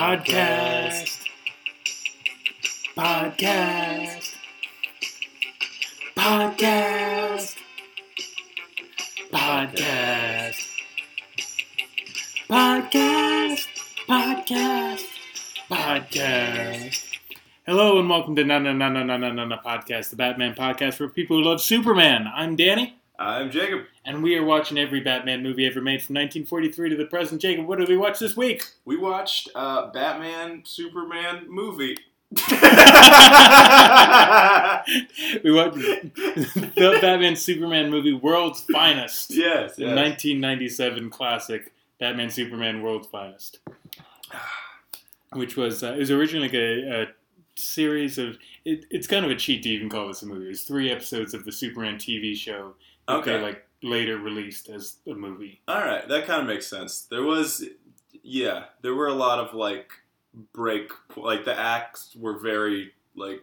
Podcast. Podcast. Podcast. Podcast. Podcast. Podcast. Podcast. Hello and welcome to Na Na Na Na Na Na Na Podcast, the Batman podcast for people who love Superman. I'm Danny. I'm Jacob. and we are watching every Batman movie ever made from 1943 to the present. Jacob, what did we watch this week? We watched uh, Batman Superman movie. we watched the Batman Superman movie World's Finest. yes, The yes. 1997 classic Batman Superman World's Finest, which was uh, it was originally like a, a series of it, it's kind of a cheat to even call this a movie. It was three episodes of the Superman TV show Okay. they like later released as a movie. All right, that kind of makes sense. There was, yeah, there were a lot of like break, like the acts were very like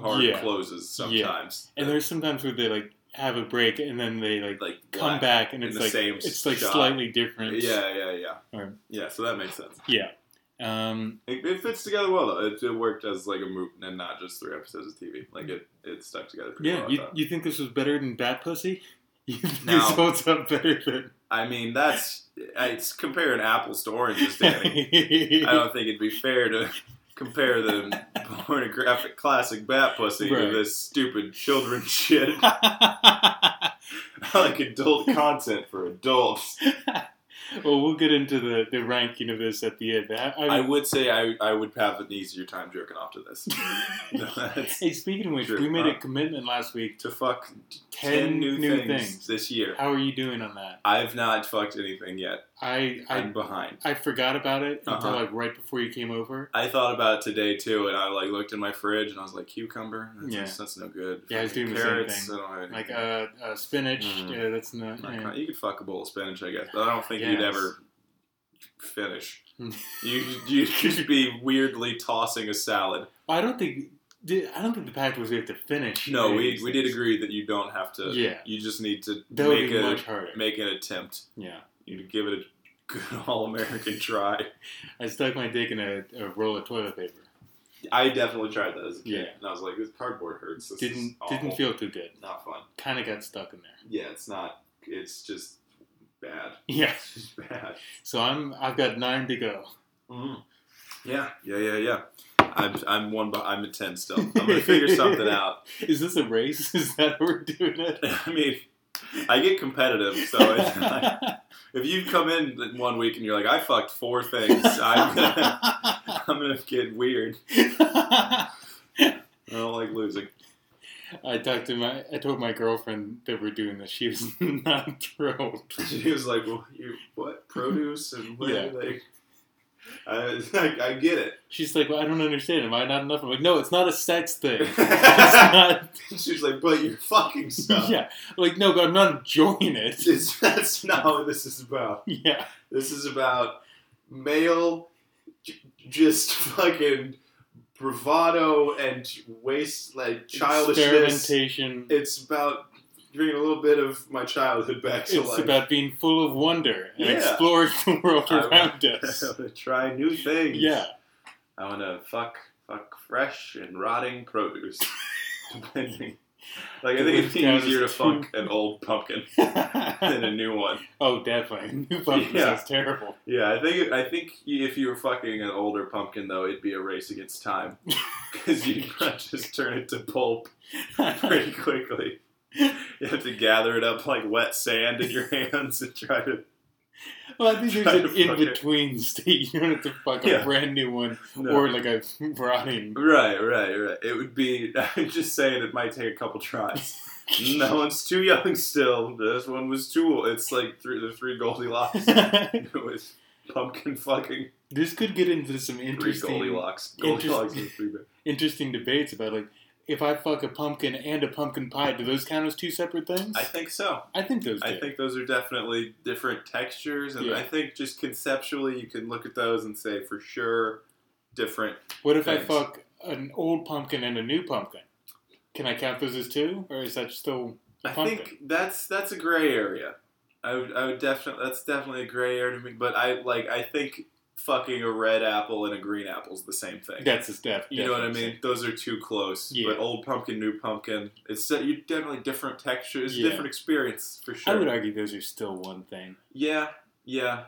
hard Yeah. closes sometimes. Yeah. And there's sometimes where they like have a break and then they like like come back and it's the like it's like shot. slightly different. Yeah, yeah, yeah. Yeah, so that makes sense. Yeah. Um, It, it fits together well though. It, it worked as like a movie and not just three episodes of TV. Like it, it stuck together pretty yeah. well. You, you think this was better than Bat Pussy? You think No. this holds up better than? I mean, that's it's comparing apples to oranges, Danny. I don't think it'd be fair to compare the pornographic classic Bat Pussy Right. to this stupid children shit. Like adult content for adults. Well, we'll get into the, the ranking of this at the end. I, I, I would say I, I would have an easier time jerking off to this. No, hey, speaking of which, we made a Uh, commitment last week. to fuck 10 10 new, new things, things. this year. How are you doing on that? I've not fucked anything yet. I I, I'm behind. I forgot about it until Uh-huh. like right before you came over. I thought about it today too, and I like looked in my fridge and I was like, cucumber. That's, Yeah. that's no good. Yeah, I was doing the same thing. I don't have any- Like uh, uh spinach. Mhm. Yeah, that's not. Not yeah. kind- You could fuck a bowl of spinach, I guess, but I don't think you'd ever finish. Hmm. you you'd just be weirdly tossing a salad. I don't think. I don't think the pact was we have to finish. No, we we did agree that you don't have to. Yeah. You just need to That make a much harder. make an attempt. Yeah, You give it a good all American try. I stuck my dick in a, a roll of toilet paper. I definitely tried that as a kid, Yeah. and I was like, this cardboard hurts. This Didn't didn't feel too good. not fun. Kind of got stuck in there. Yeah, it's not. It's just bad. Yeah. It's just bad. So I'm I've got nine to go. Mm. Yeah, yeah, yeah, yeah. I'm I'm one. beh- I'm a ten still. I'm gonna figure something out. Is this a race? Is that what we're doing it? I mean, I get competitive, so it's like, if you come in one week and you're like, I fucked four things, I'm gonna, I'm gonna get weird. I don't like losing. I talked to my I told my girlfriend that we're doing this. She was not thrilled. She was like, well, you what produce and what Yeah. they? I, I, I get it. She's like, well, I don't understand. Am I not enough? I'm like, no, it's not a sex thing. It's not. She was like, but you're fucking stuff. Yeah, like no, but I'm not enjoying it. It's, that's not what this is about. Yeah, This is about male, j- just fucking bravado and waste, like childishness. experimentation. It's about bringing a little bit of my childhood back to It's life. about being full of wonder and Yeah. exploring the world I- around us. I want to try new things. Yeah, I want to fuck, fuck fresh and rotting produce. Depending. Like I think it'd be easier to fuck an old pumpkin than a new one. oh, definitely. New pumpkin Yeah. sounds terrible. Yeah, I think I think if you were fucking an older pumpkin though, it'd be a race against time because you'd just turn it to pulp pretty quickly. You have to gather it up like wet sand in your hands and try to. well, I think there's an in it. between state. You don't have to fuck a brand new one No. or like a rotting. Right, right, right. It would be. I'm just saying it might take a couple tries. that one's too young still. This one was too old. It's like three, the three Goldilocks. it was pumpkin fucking this could get into some three interesting, Goldilocks. interesting- Goldilocks and three interesting debates about like if I fuck a pumpkin and a pumpkin pie, do those count as two separate things? I think so. I think those do. I think those are definitely different textures, and Yeah. I think just conceptually you can look at those and say for sure different. what if I fuck an old pumpkin and a new pumpkin? Can I count those as two, or is that still a I pumpkin? I think that's that's a gray area. I would I would definitely that's definitely a gray area to me. But I like I think fucking a red apple and a green apple is the same thing. That's a step. You know what I mean? Those are too close. Yeah. But old pumpkin, new pumpkin, it's you definitely different texture. It's a Yeah. different experience for sure. I would argue those are still one thing. Yeah, yeah.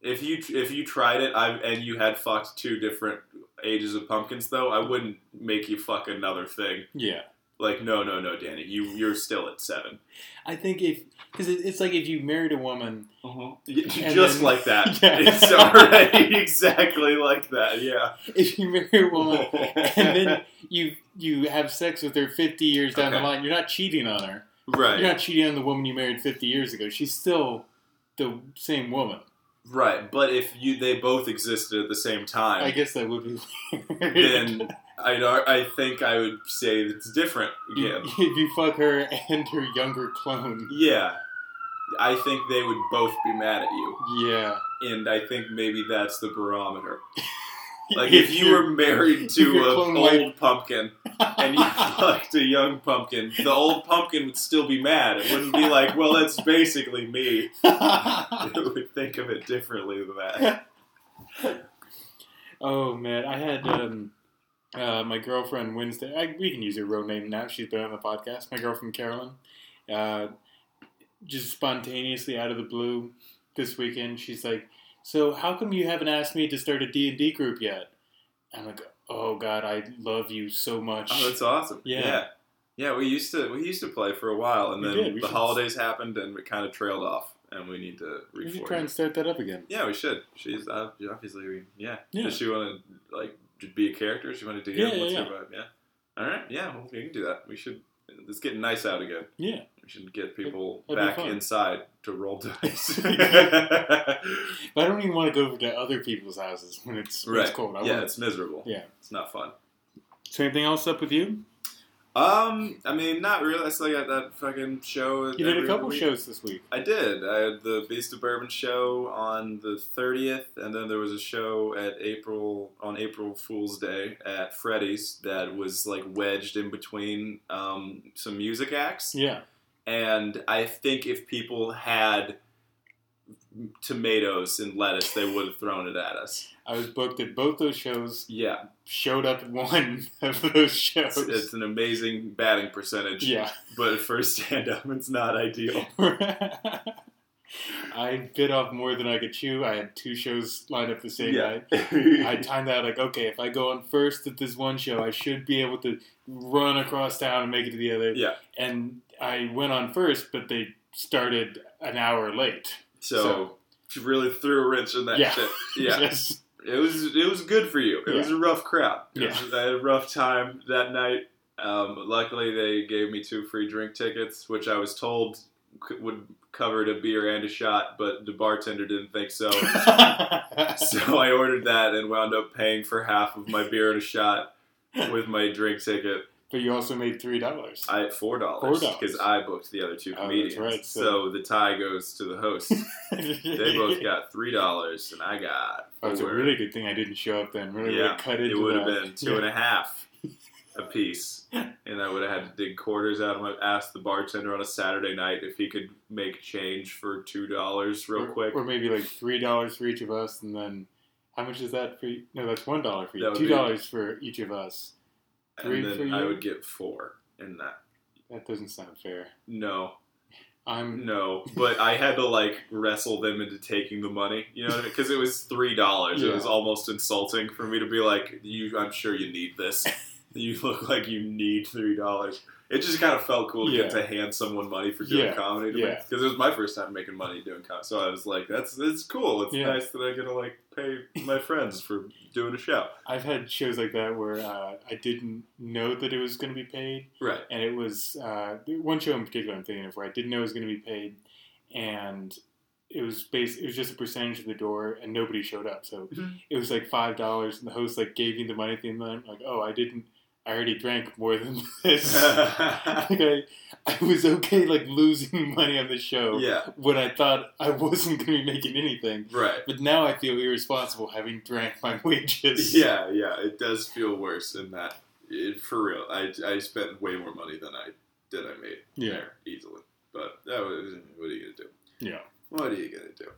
If you if you tried it, I and you had fucked two different ages of pumpkins, though, I wouldn't make you fuck another thing. Yeah. Like, no, no, no, Danny, you you're still at 7 I think if because it, it's like if you married a woman, uh-huh. Y- And Just then- like that. Yeah. It's already exactly like that. Yeah. if you marry a woman and then you you have sex with her 50 years down Okay. the line, you're not cheating on her. right. You're not cheating on the woman you married 50 years ago. She's still the same woman. Right. But if you they both existed at the same time, I guess that would be weird. then I'd, I think I would say it's different You- again. if you fuck her and her younger clone, Yeah. I think they would both be mad at you. yeah. And I think maybe that's the barometer. Like if, you you're- were married to an old wife- pumpkin and you fucked a young pumpkin, the old pumpkin would still be mad. It wouldn't be like, well, that's basically me. It would think of it differently than that. oh man, I had um, uh, my girlfriend Wednesday. I, we can use her real name now. She's been on the podcast. My girlfriend Carolyn, uh, just spontaneously out of the blue this weekend, she's like, "So how come you haven't asked me to start a D and D group yet?" I'm like, "Oh God, I love you so much." Oh, that's awesome. Yeah. yeah. Yeah, we used to we used to play for a while, and We then the holidays happened, happened, and we kind of trailed off, and we need to We should try and start that up again. Yeah, we should. She's uh, obviously, we, yeah. Yeah. Does she want to like j- be a character? She wanted to hear Yeah, yeah, what's yeah. her vibe? Yeah. All right. Yeah, well, we can do that. We should. It's getting nice out again. Yeah, We should get people That'd back inside to roll dice. but I don't even want to go over to other people's houses when it's, when right. it's cold. I yeah, it's miserable. Yeah. It's not fun. So anything else up with you? Um, I mean, not really. I still got that fucking show. You did a couple week. shows this week. I did. I had the Beast of Bourbon show on the 30th, and then there was a show at April on April Fool's Day at Freddy's that was like wedged in between um, some music acts. Yeah. And I think if people had tomatoes and lettuce, they would have thrown it at us. I was booked at both those shows. Yeah, Showed up one of those shows. it's, it's an amazing batting percentage. yeah. but for stand up, it's not ideal. I bit off more than I could chew. I had two shows lined up the same Yeah. night. I timed out like, okay, if I go on first at this one show, I should be able to run across town and make it to the other. Yeah. And I went on first, but they started an hour late. So, she really threw a wrench in that Yeah. shit. Yeah. Just- It was it was good for you. It was a rough crowd. It Yeah. was- I had a rough time that night. Um, luckily, they gave me two free drink tickets, which I was told c- would cover a beer and a shot, but the bartender didn't think so. so I ordered that and wound up paying for half of my beer and a shot with my drink ticket. But you also made three dollars. I four dollars $4. because I booked the other two Oh, that's comedians. right, so- so. the tie goes to the host. they both got three dollars and I got. Oh, it's a really good thing I didn't show up then. Really, Yeah, cut It into would have been two and a half a piece, and I would have had to dig quarters out of my. Ask the bartender on a Saturday night if he could make change for two dollars real or, quick. or maybe like three dollars for each of us, and then how much is that for? you? No, that's one dollar for you. Two dollars for each of us. Three and then I would get four in that. That doesn't sound fair. No, I'm no, but I had to like wrestle them into taking the money, you know, because I mean? Because it was three dollars. It was almost insulting for me to be like, "You, I'm sure you need this. you look like you need three dollars." It just kind of felt cool to get to hand someone money for doing Yeah. comedy to Yeah. because it was my first time making money doing comedy. So I was like, "That's it's cool. It's Yeah. nice that I get to like pay my friends for doing a show." I've had shows like that where uh, I didn't know that it was going to be paid, Right. and it was uh, one show in particular I'm thinking of where I didn't know it was going to be paid, and it was based. It was just a percentage of the door, and nobody showed up. So Mhm. it was like five dollars, and the host like gave me the money at the end. Like, oh, I didn't. I already drank more than this. like I, I was okay like losing money on the show yeah. when I thought I wasn't going to be making anything. Right. But now I feel irresponsible having drank my wages. Yeah, yeah, it does feel worse in that. It, for real, I, I spent way more money than I did I made Yeah. there easily. But that was, what are you gonna do? Yeah. What are you gonna do?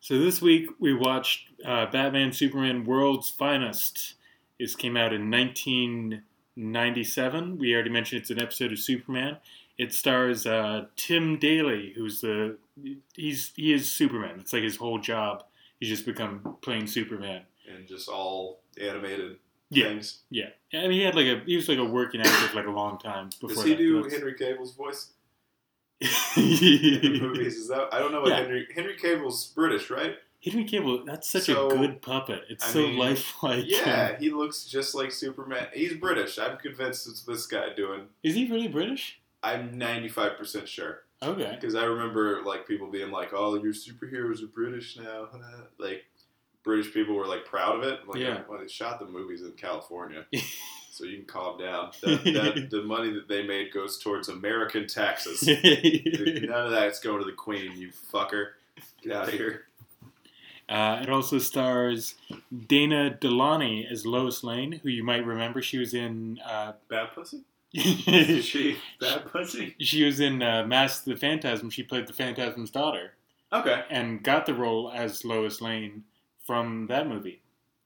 So this week we watched uh, Batman Superman World's Finest. This came out in 1997. We already mentioned it's an episode of Superman. It stars uh, Tim Daly, who's the he's he is Superman. It's like his whole job. He's just become plain Superman. And just all animated Yeah. things. Yeah, mean he had like a he was like a working actor for like a long time before. Does he do That's- Henry Cavill's voice in the movies? Is that I don't know what Yeah. Henry Henry Cavill's British, right? Cavill, that's such So, a good puppet. It's I so mean, lifelike. Yeah, he looks just like Superman. He's British. I'm convinced it's this guy doing. Is he really British? I'm 95% sure. Okay. Because I remember like people being like, "Oh, your superheroes are British now." like British people were like proud of it. Like, Yeah. well, they shot the movies in California, so you can calm down. That, that, the money that they made goes towards American taxes. None of that's going to the Queen. You fucker, get out of here. Uh, it also stars Dana Delany as Lois Lane, who you might remember. She was in. Uh, Bad pussy. Is she bad pussy? She was in uh, Mask of the Phantasm. She played the Phantasm's daughter Okay. and got the role as Lois Lane from that movie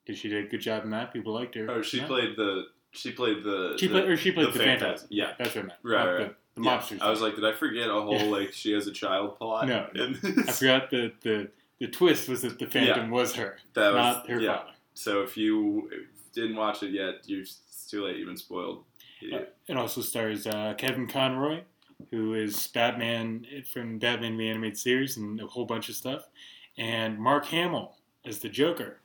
because she did a good job in that. People liked her. Oh, she Yeah. played the. She played the. She the- played, or she played the the, Phantasm. Phantasm. Yeah. that's what I meant. Right, right. The, the Yeah. I was like, did I forget a whole like she has a child plot? No, I forgot the, the the twist was that the Phantom was her, that was not her yeah. father. So if you didn't watch it yet, you're it's too late. You've been spoiled. Idiot. It also stars uh, Kevin Conroy, who is Batman from Batman the Animated Series and a whole bunch of stuff, and Mark Hamill as the Joker.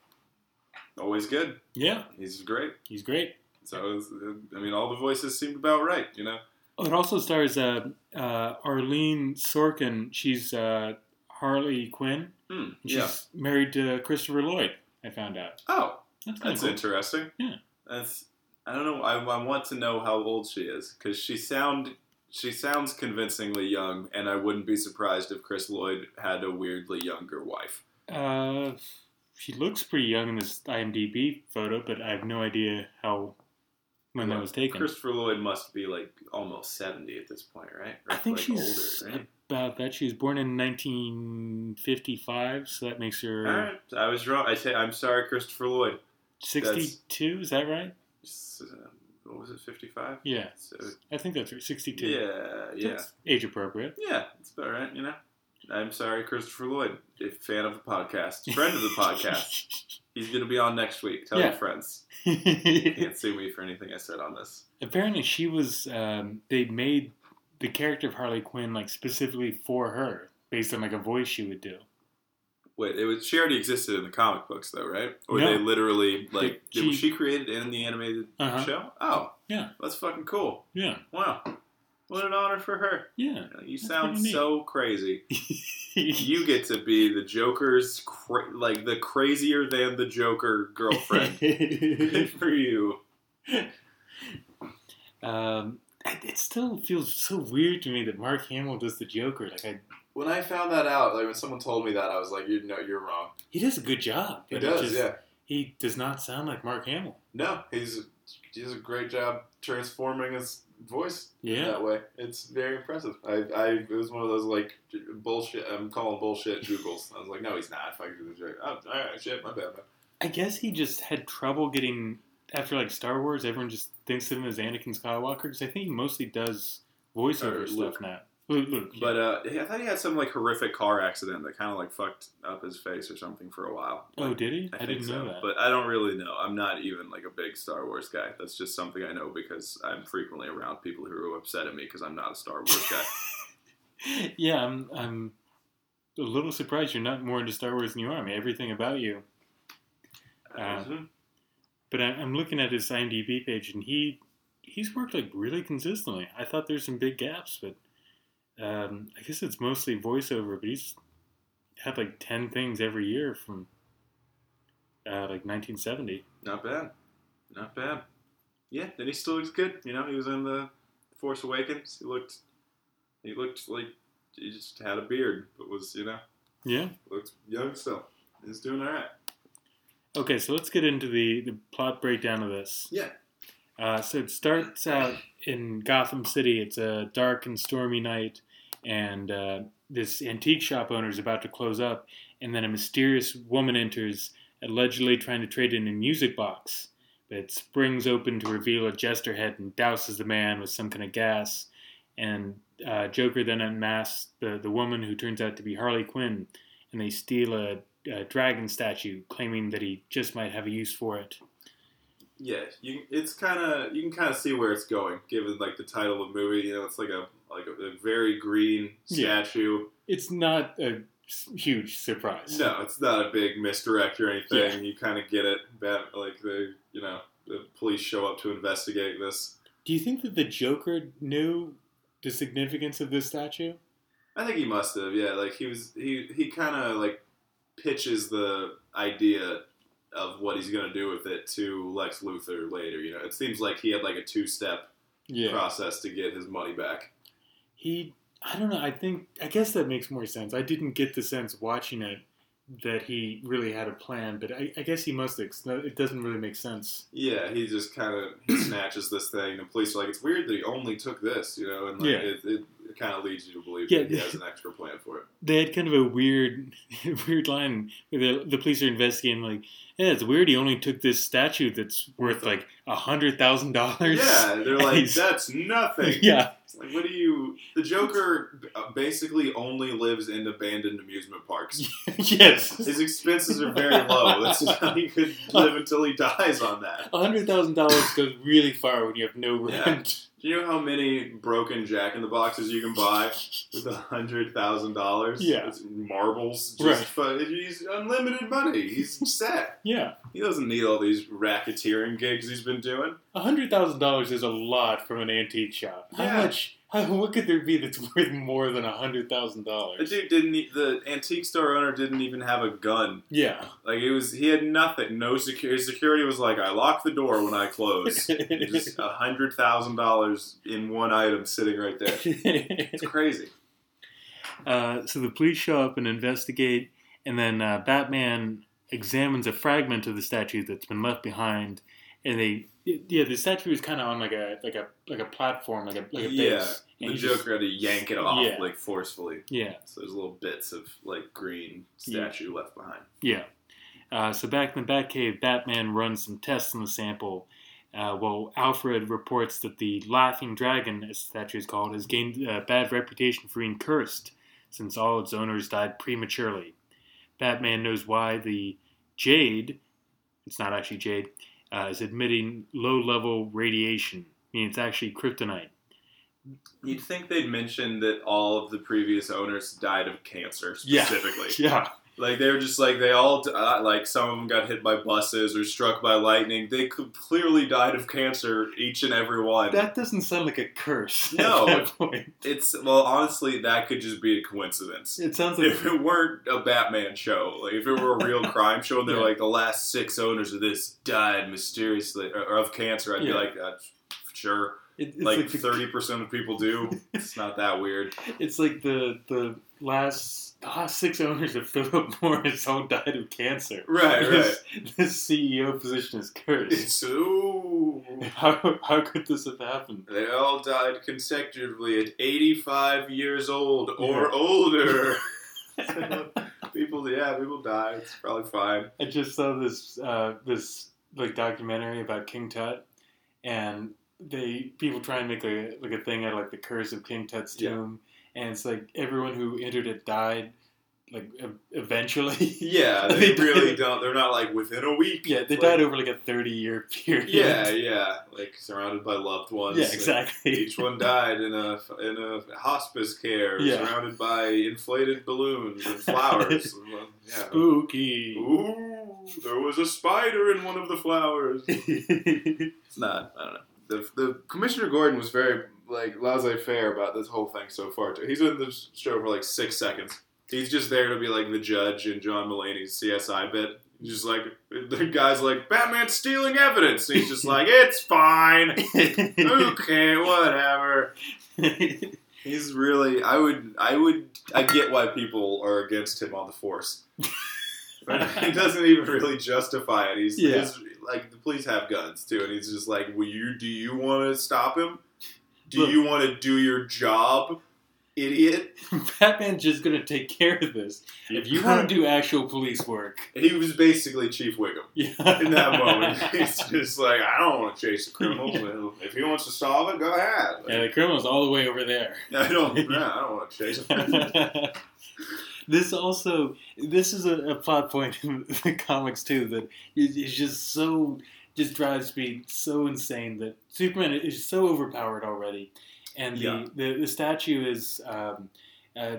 Always good. Yeah, He's great. he's great. So it's, I mean, all the voices seemed about right. You know. Oh, it also stars uh, uh, Arlene Sorkin. She's uh, Harley Quinn. Hmm. She's Yeah. married to Christopher Lloyd. I found out. Oh, That's that's cool. interesting. Yeah. That's. I don't know. I, I want to know how old she is because she sound. She sounds convincingly young, and I wouldn't be surprised if Chris Lloyd had a weirdly younger wife. Uh, she looks pretty young in this IMDb photo, but I have no idea how when that was taken. Christopher Lloyd must be like almost seventy at this point, right? Or I think like she's older, right? About that. She was born in 1955, so that makes her All right, I was wrong. I say I'm sorry, Christopher Lloyd. 62. Is that right? Uh, What was it, 55? Yeah, So, I think that's right. 62. yeah, yeah, That's age appropriate. yeah. It's about right, you know. I'm sorry, Christopher Lloyd, a fan of the podcast, friend of the podcast. He's going to be on next week. Tell Yeah. your friends. Can't sue me for anything I said on this. Apparently, she was. Um, they made the character of Harley Quinn like specifically for her, based on like a voice she would do. Wait, it was she already existed in the comic books though, right? Or No. they literally like She- did, was she created in the animated Uh-huh. show? Oh, Yeah. that's fucking cool. Yeah, Wow, what an honor for her. yeah. You sound so crazy. You get to be the Joker's cra- like the crazier than the Joker girlfriend. Good for you. um, it still feels so weird to me that Mark Hamill does the Joker. Like, I, When I found that out, like when someone told me that, I was like, "You know, you're wrong." he does a good job. He does, just- yeah. He does not sound like Mark Hamill. No, he's he does a great job transforming his voice Yeah. that way. It's very impressive. I, I it was one of those like bullshit. I'm calling bullshit jugles. I was like, no, he's not. Fuck Oh, all right, shit, my bad. Man. I guess he just had trouble getting after like Star Wars. Everyone just thinks of him as Anakin Skywalker because I think he mostly does voiceover Or stuff Luke. now. Luke, Luke, yeah. But uh, I thought he had some like horrific car accident that kind of like fucked up his face or something for a while. oh, did he? I, I, didn't so, know that. but I don't really know. I'm not even like a big Star Wars guy. That's just something I know because I'm frequently around people who are upset at me because I'm not a Star Wars guy. yeah, I'm. I'm a little surprised you're not more into Star Wars than you are. I mean, everything about you. Uh, Mhm. But I'm looking at his IMDb page, and he he's worked like really consistently. I thought there's some big gaps, but um, I guess it's mostly voiceover. But he's had like ten things every year from uh, like 1970. Not bad. Not bad. Yeah, and he still looks good. You know, he was in the Force Awakens. He looked, he looked like he just had a beard, but was you know Yeah. looked young still. He's doing all right. Okay, so let's get into the the plot breakdown of this. Yeah. Uh, so it starts out in Gotham City. It's a dark and stormy night, and uh, this antique shop owner is about to close up, and then a mysterious woman enters allegedly trying to trade in a music box. But it springs open to reveal a jester head and douses the man with some kind of gas. And uh, Joker then unmasks the, the woman who turns out to be Harley Quinn, and they steal a, a dragon statue, claiming that he just might have a use for it. Yeah, you, it's kind of you can kind of see where it's going, given like the title of the movie. You know, it's like a like a, a very green Yeah. statue. It's not a huge surprise. No, it's not a big misdirect or anything. You kind of get it. Like the you know the police show up to investigate this. Do you think that the Joker knew the significance of this statue? I think he must have. Yeah, like he was he he kind of like pitches the idea of what he's gonna do with it to Lex Luthor later. You know, it seems like he had like a two step Yeah. process to get his money back. He, I don't know. I think, I guess that makes more sense. I didn't get the sense watching it that he really had a plan, but I, I guess he must. 'cause It doesn't really make sense. Yeah, he just kind of snatches this thing. The police are like, it's weird that he only took this, you know, and like, Yeah. it, it, it kind of leads you to believe Yeah. that he has an extra plan for it. They had kind of a weird, weird line. Where the, the police are investigating, like, yeah, it's weird. He only took this statue that's worth like a hundred thousand dollars. Yeah, they're like, that's nothing. yeah, Like, what do you? The Joker basically only lives in abandoned amusement parks. yes. His expenses are very low. That's how he could live until he dies on that. A hundred thousand dollars goes really far when you have no rent. Do you know how many broken Jack in the Boxes you can buy with a hundred thousand dollars? Yeah. It's marbles. Just Right. he's unlimited money. He's set. Yeah, He doesn't need all these racketeering gigs he's been doing. a hundred thousand dollars is a lot from an antique shop. How Yeah. much? What could there be that's worth more than a hundred thousand dollars? The dude didn't. The antique store owner didn't even have a gun. Yeah. Like it was, he had nothing. No security. Security was like, "I lock the door when I close." Just a hundred thousand dollars in one item sitting right there. It's crazy. uh, so the police show up and investigate, and then uh, Batman examines a fragment of the statue that's been left behind, and they. Yeah, the statue is kind of on like a like a like a platform, like a like a Yeah, base. and The he just- Joker had to yank it off Yeah. like forcefully. yeah, So there's little bits of like green statue left behind. Yeah. Uh, so back in the Batcave, Batman runs some tests on the sample. Uh, while Alfred reports that the Laughing Dragon, as the statue is called, has gained a bad reputation for being cursed, since all its owners died prematurely. Batman knows why the Jade, it's not actually Jade, uh, is emitting low-level radiation, I mean, it's actually kryptonite. You'd think they'd mention that all of the previous owners died of cancer specifically. Yeah. specifically. Yeah, Like they were just like they all uh, like some of them got hit by buses or struck by lightning. They could clearly died of cancer, each and every one. that doesn't sound like a curse. No. at that point. it's well, honestly, that could just be a coincidence. It sounds like If it weren't a Batman show, like if it were a real crime show, and they're Yeah. like the last six owners of this died mysteriously or, or of cancer, I'd be like, uh, sure. it, Like thirty percent of people do. It's not that weird. It's like the the last the last six owners of Philip Morris all died of cancer. Right, This, this CEO position is cursed. It's ooh. How how could this have happened? They all died consecutively at 85 years old or Yeah. older. people, yeah, people die. It's probably fine. I just saw this uh, this like documentary about King Tut, and they people try and make a like a thing out of like the curse of King Tut's Yeah. And it's like everyone who entered it died, like eventually. Yeah, They they really don't. They're not like within a week. Yeah, they Like, died over like a thirty year period. Yeah, yeah, like surrounded by loved ones. yeah, exactly. Each one died in a in a hospice care, Yeah. surrounded by inflated balloons and flowers. yeah. Spooky. Ooh, there was a spider in one of the flowers. It's not. I don't know. The, the Commissioner Gordon was very like laissez-faire about this whole thing so far. Too. He's in the show for like six seconds. He's just there to be like the judge in John Mulaney's CSI bit. He's just like the guy's like Batman's stealing evidence. And he's just like it's fine. Okay, whatever. He's really. I would. I would. I get why people are against him on the force. But he doesn't even really justify it. He's Yeah. his- like the police have guns too, and he's just like, "Will you? Do you want to stop him? Do Look. you want to do your job idiot. Batman's just gonna take care of this. If you want to do actual police work, he was basically Chief Wiggum yeah. in that moment. He's just like, I don't want to chase the criminals. If he wants to solve it, go ahead. Yeah, the criminal's all the way over there. I don't. yeah, I don't want to chase him. this also, this is a, a plot point in the comics too that is just so, just drives me so insane that Superman is so overpowered already, and the Yeah. the, the statue is, um, uh,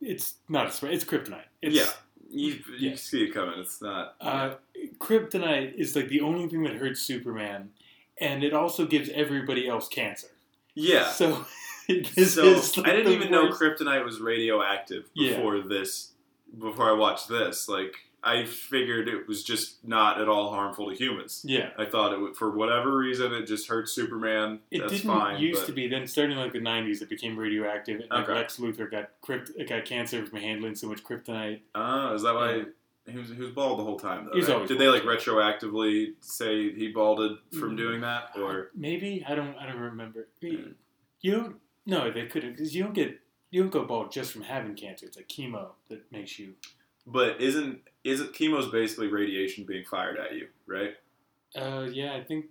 it's not a it's kryptonite. It's, yeah, you you Yeah. see it coming. It's not. Uh, kryptonite is like the only thing that hurts Superman, and it also gives everybody else cancer. yeah. So so is like I didn't even know kryptonite was radioactive Yeah. before this. Before I watched this, like I figured it was just not at all harmful to humans. Yeah, I thought it would, for whatever reason, it just hurt Superman. it That's didn't fine. used but, to be. Then starting in like the '90s, it became radioactive. And, Okay. Lex Luthor got crypt, got cancer from handling so much kryptonite. Oh, is that why he was, he was bald the whole time? Though, right? Did they like retroactively say he balded from Mm. doing that, or Maybe I don't. I don't remember. Mm. You don't. No, they couldn't because you don't get you don't go bald just from having cancer. It's like chemo that makes you. but isn't isn't chemo's basically radiation being fired at you, right? Uh, yeah, I think.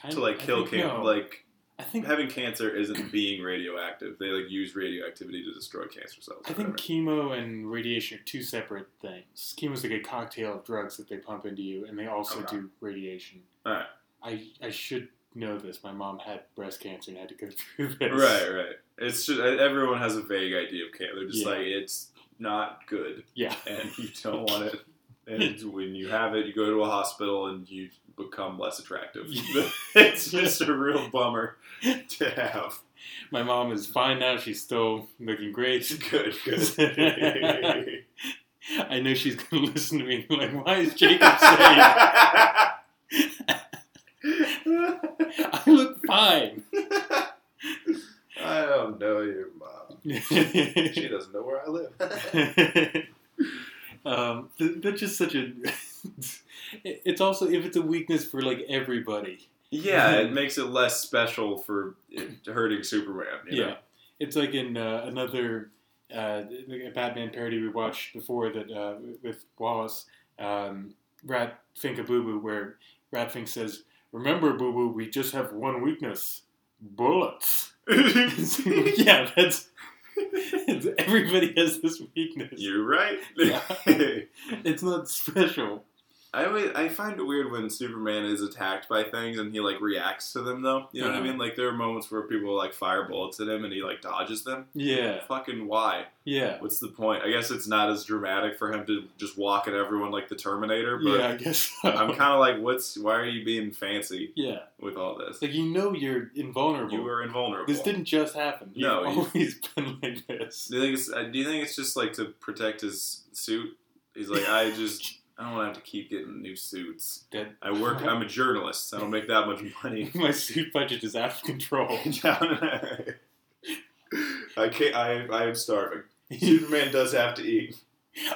Kind To like I kill cancer, no. like I think having cancer isn't being radioactive. They like use radioactivity to destroy cancer cells. I think chemo and radiation are two separate things. Chemo's like a cocktail of drugs that they pump into you, and they also Okay. do radiation. Alright. I I should know this. My mom had breast cancer and had to go through this. Right, right. It's just everyone has a vague idea of cancer. They're just Yeah. like it's not good, Yeah. and you don't want it. And when you have it, you go to a hospital and you become less attractive. It's just a real bummer to have. My mom is fine now. She's still looking great. Good, good. I know she's gonna listen to me like, why is Jacob saying I look fine? I don't know mom. She doesn't know where I live. um, th- that's just such a. it's also if it's a weakness for like everybody. yeah, it makes it less special for hurting Superman. You Yeah, know? it's like in uh, another uh, Batman parody we watched before that uh, with Wallace, um, Rat Pfink a Boo Boo, where Rat Fink says, "Remember, Boo Boo, we just have one weakness: bullets." yeah, that's everybody has this weakness. You're right. Yeah. It's not special. I always, I find it weird when Superman is attacked by things and he like reacts to them though. You know what I mean? Like there are moments where people like fire bullets at him and he like dodges them. Yeah, Fucking why? yeah, What's the point? I guess it's not as dramatic for him to just walk at everyone like the Terminator, but yeah. I guess so. I'm kind of like, what's? Why are you being fancy yeah, with all this? like you know you're invulnerable. You were invulnerable. This didn't just happen. You've No, always been like this. Do you think it's? uh, Do you think it's just like to protect his suit? He's like, I just, I don't want to have to keep getting new suits. That I work. I'm a journalist. So I don't make that much money. my suit budget is out of control. I can't. I, I am starving. Superman does have to eat.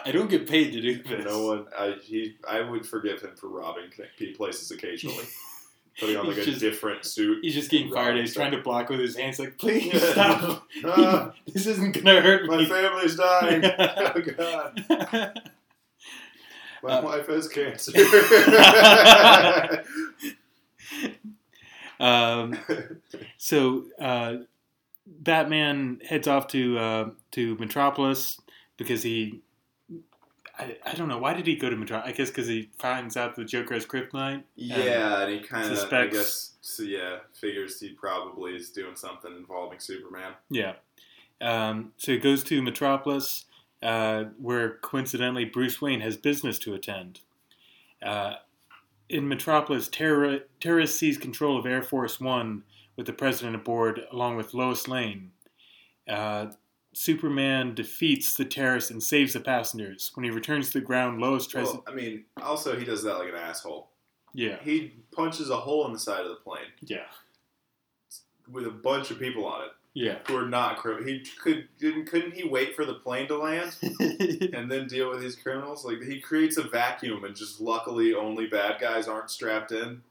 I don't get paid to do this. No one. I he. I would forgive him for robbing places occasionally, putting on like He's a just- different suit. He's just getting fired. and He's trying to block with his hands. Like, please stop. Ah, this isn't gonna hurt my me. family's dying. oh God. My Uh, wife has cancer. um, so uh, Batman heads off to uh, to Metropolis because he. I, I don't know why did he go to Metropolis? I guess because he finds out the Joker has kryptonite. yeah, and he kind of, I guess, so yeah, figures he probably is doing something involving Superman. Yeah. Um, so he goes to Metropolis, uh, where coincidentally Bruce Wayne has business to attend. Uh, in Metropolis, terror- terrorists seize control of Air Force One with the president aboard, along with Lois Lane. Uh, Superman defeats the terrorists and saves the passengers. When he returns to the ground, Lois tries Well, I mean, also he does that like an asshole. Yeah, He punches a hole in the side of the plane yeah, with a bunch of people on it yeah. who are not criminals. He could didn't couldn't he wait for the plane to land and then deal with these criminals? Like he creates a vacuum and just luckily only bad guys aren't strapped in.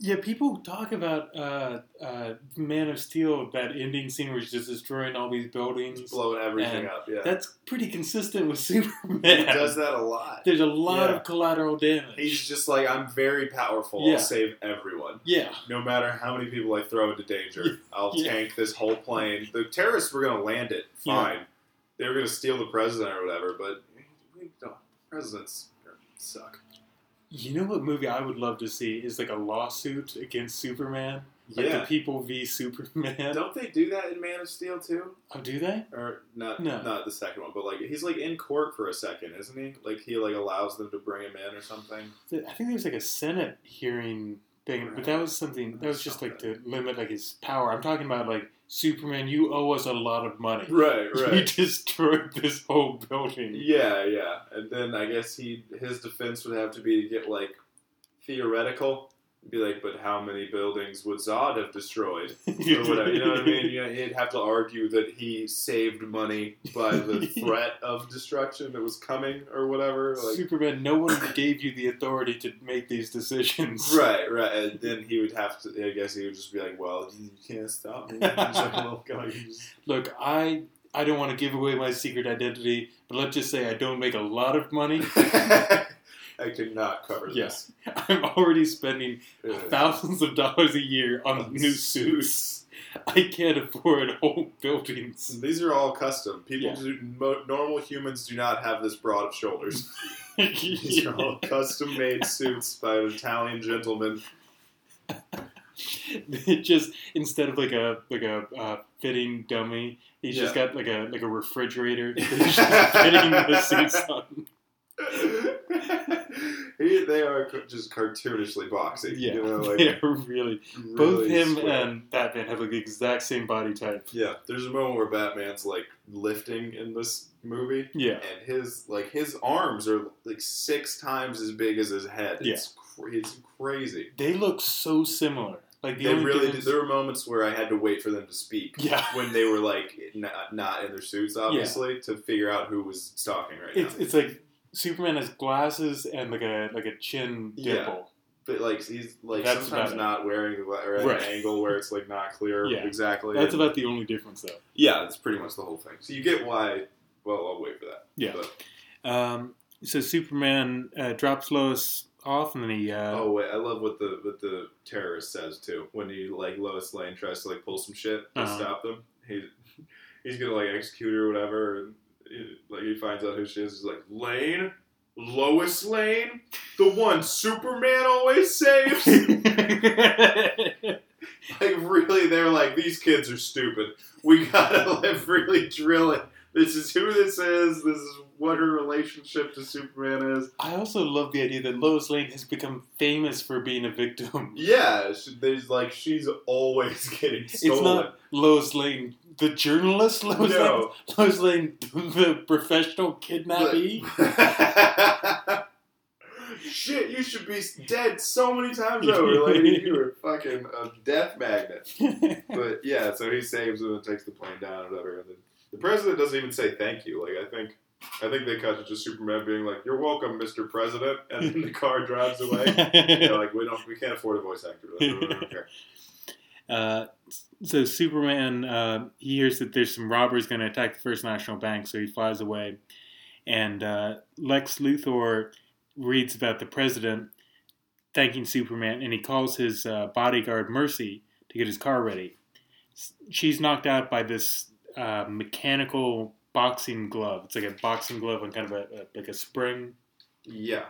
Yeah, people talk about uh, uh, Man of Steel, that ending scene where he's just destroying all these buildings. Just blowing everything up. Yeah, That's pretty consistent with Superman. he does that a lot. There's a lot Yeah. of collateral damage. He's just like, I'm very powerful. Yeah. I'll save everyone. yeah, No matter how many people I throw into danger, I'll Yeah. tank this whole plane. The terrorists were going to land it. Fine. They were going to steal the president or whatever, but we don't. Presidents suck. You know what movie I would love to see is like a lawsuit against Superman, like Yeah. the people v Superman. Don't they do that in Man of Steel too? Oh, do they? Or not? No. Not the second one, but like he's like in court for a second, isn't he? Like he like allows them to bring him in or something. I think there's like a Senate hearing thing, but that was something that was just like to limit like his power. I'm talking about like Superman. You owe us a lot of money. Right, right. You destroyed this whole building. Yeah, yeah. And then I guess he his defense would have to be to get like theoretical. Be like, but how many buildings would Zod have destroyed? Or whatever. You know what I mean? You know, he'd have to argue that he saved money by the threat of destruction that was coming or whatever. Like Superman, no one gave you the authority to make these decisions. Right, right. And then he would have to I guess he would just be like, Well, you can't stop me. It's like, well, God, you just- Look, I I don't want to give away my secret identity, but let's just say I don't make a lot of money. I could not cover this. Yes, I'm already spending Ugh. thousands of dollars a year on new suits. I can't afford whole buildings. These are all custom. People, Yeah. do, mo- normal humans do not have this broad of shoulders. These are all custom made suits by an Italian gentleman. It just instead of like a like a uh, fitting dummy, he's just got like a like a refrigerator. that He's just fitting the suits on. He- they are just cartoonishly boxy. Yeah, You know, like, they are really. Both him square. and Batman have like the exact same body type. Yeah, there's a moment where Batman's like lifting in this movie, Yeah, and his like his arms are like six times as big as his head. It's cr- it's crazy. they look so similar. Like the They only really did. There were moments where I had to wait for them to speak. Yeah. when they were like not, not in their suits, obviously, to figure out who was talking right It's now. it's like Superman has glasses and like a like a chin Yeah. dimple. But like he's like That's sometimes not wearing the or at Right. an angle where it's like not clear Yeah. exactly. That's and- about the only difference though. yeah. That's pretty much the whole thing. So you get why. Well, I'll wait for that. Yeah. But- Um, so Superman uh, drops Lois off, and then he. Uh, oh wait, I love what the what the terrorist says too. When he like Lois Lane tries to like pull some shit to Uh-huh. stop them, he he's gonna like execute her or whatever, and he, like he finds out who she is. He's like Lane, Lois Lane, the one Superman always saves. like really, they're like these kids are stupid. We gotta like really drill it. This is who this is. This is what her relationship to Superman is. I also love the idea that Lois Lane has become famous for being a victim. Yeah, she, there's like she's always getting stolen. It's not Lois Lane, the journalist. Lois no. Lane, Lois Lane, the professional kidnappee. Shit, you should be dead so many times over, lady. You were fucking a death magnet. But yeah, so he saves him and takes the plane down or whatever. And then the president doesn't even say thank you. Like I think, I think they cut to just Superman being like, "You're welcome, Mr. President," and then the car drives away. They're like, "We don't, we can't afford a voice actor." for Uh, so Superman uh, he hears that there's some robbers going to attack the First National Bank, so he flies away. And uh, Lex Luthor reads about the president thanking Superman, and he calls his uh, bodyguard Mercy to get his car ready. She's knocked out by this uh, mechanical boxing glove. It's like a boxing glove on kind of a, a like a spring. Yeah,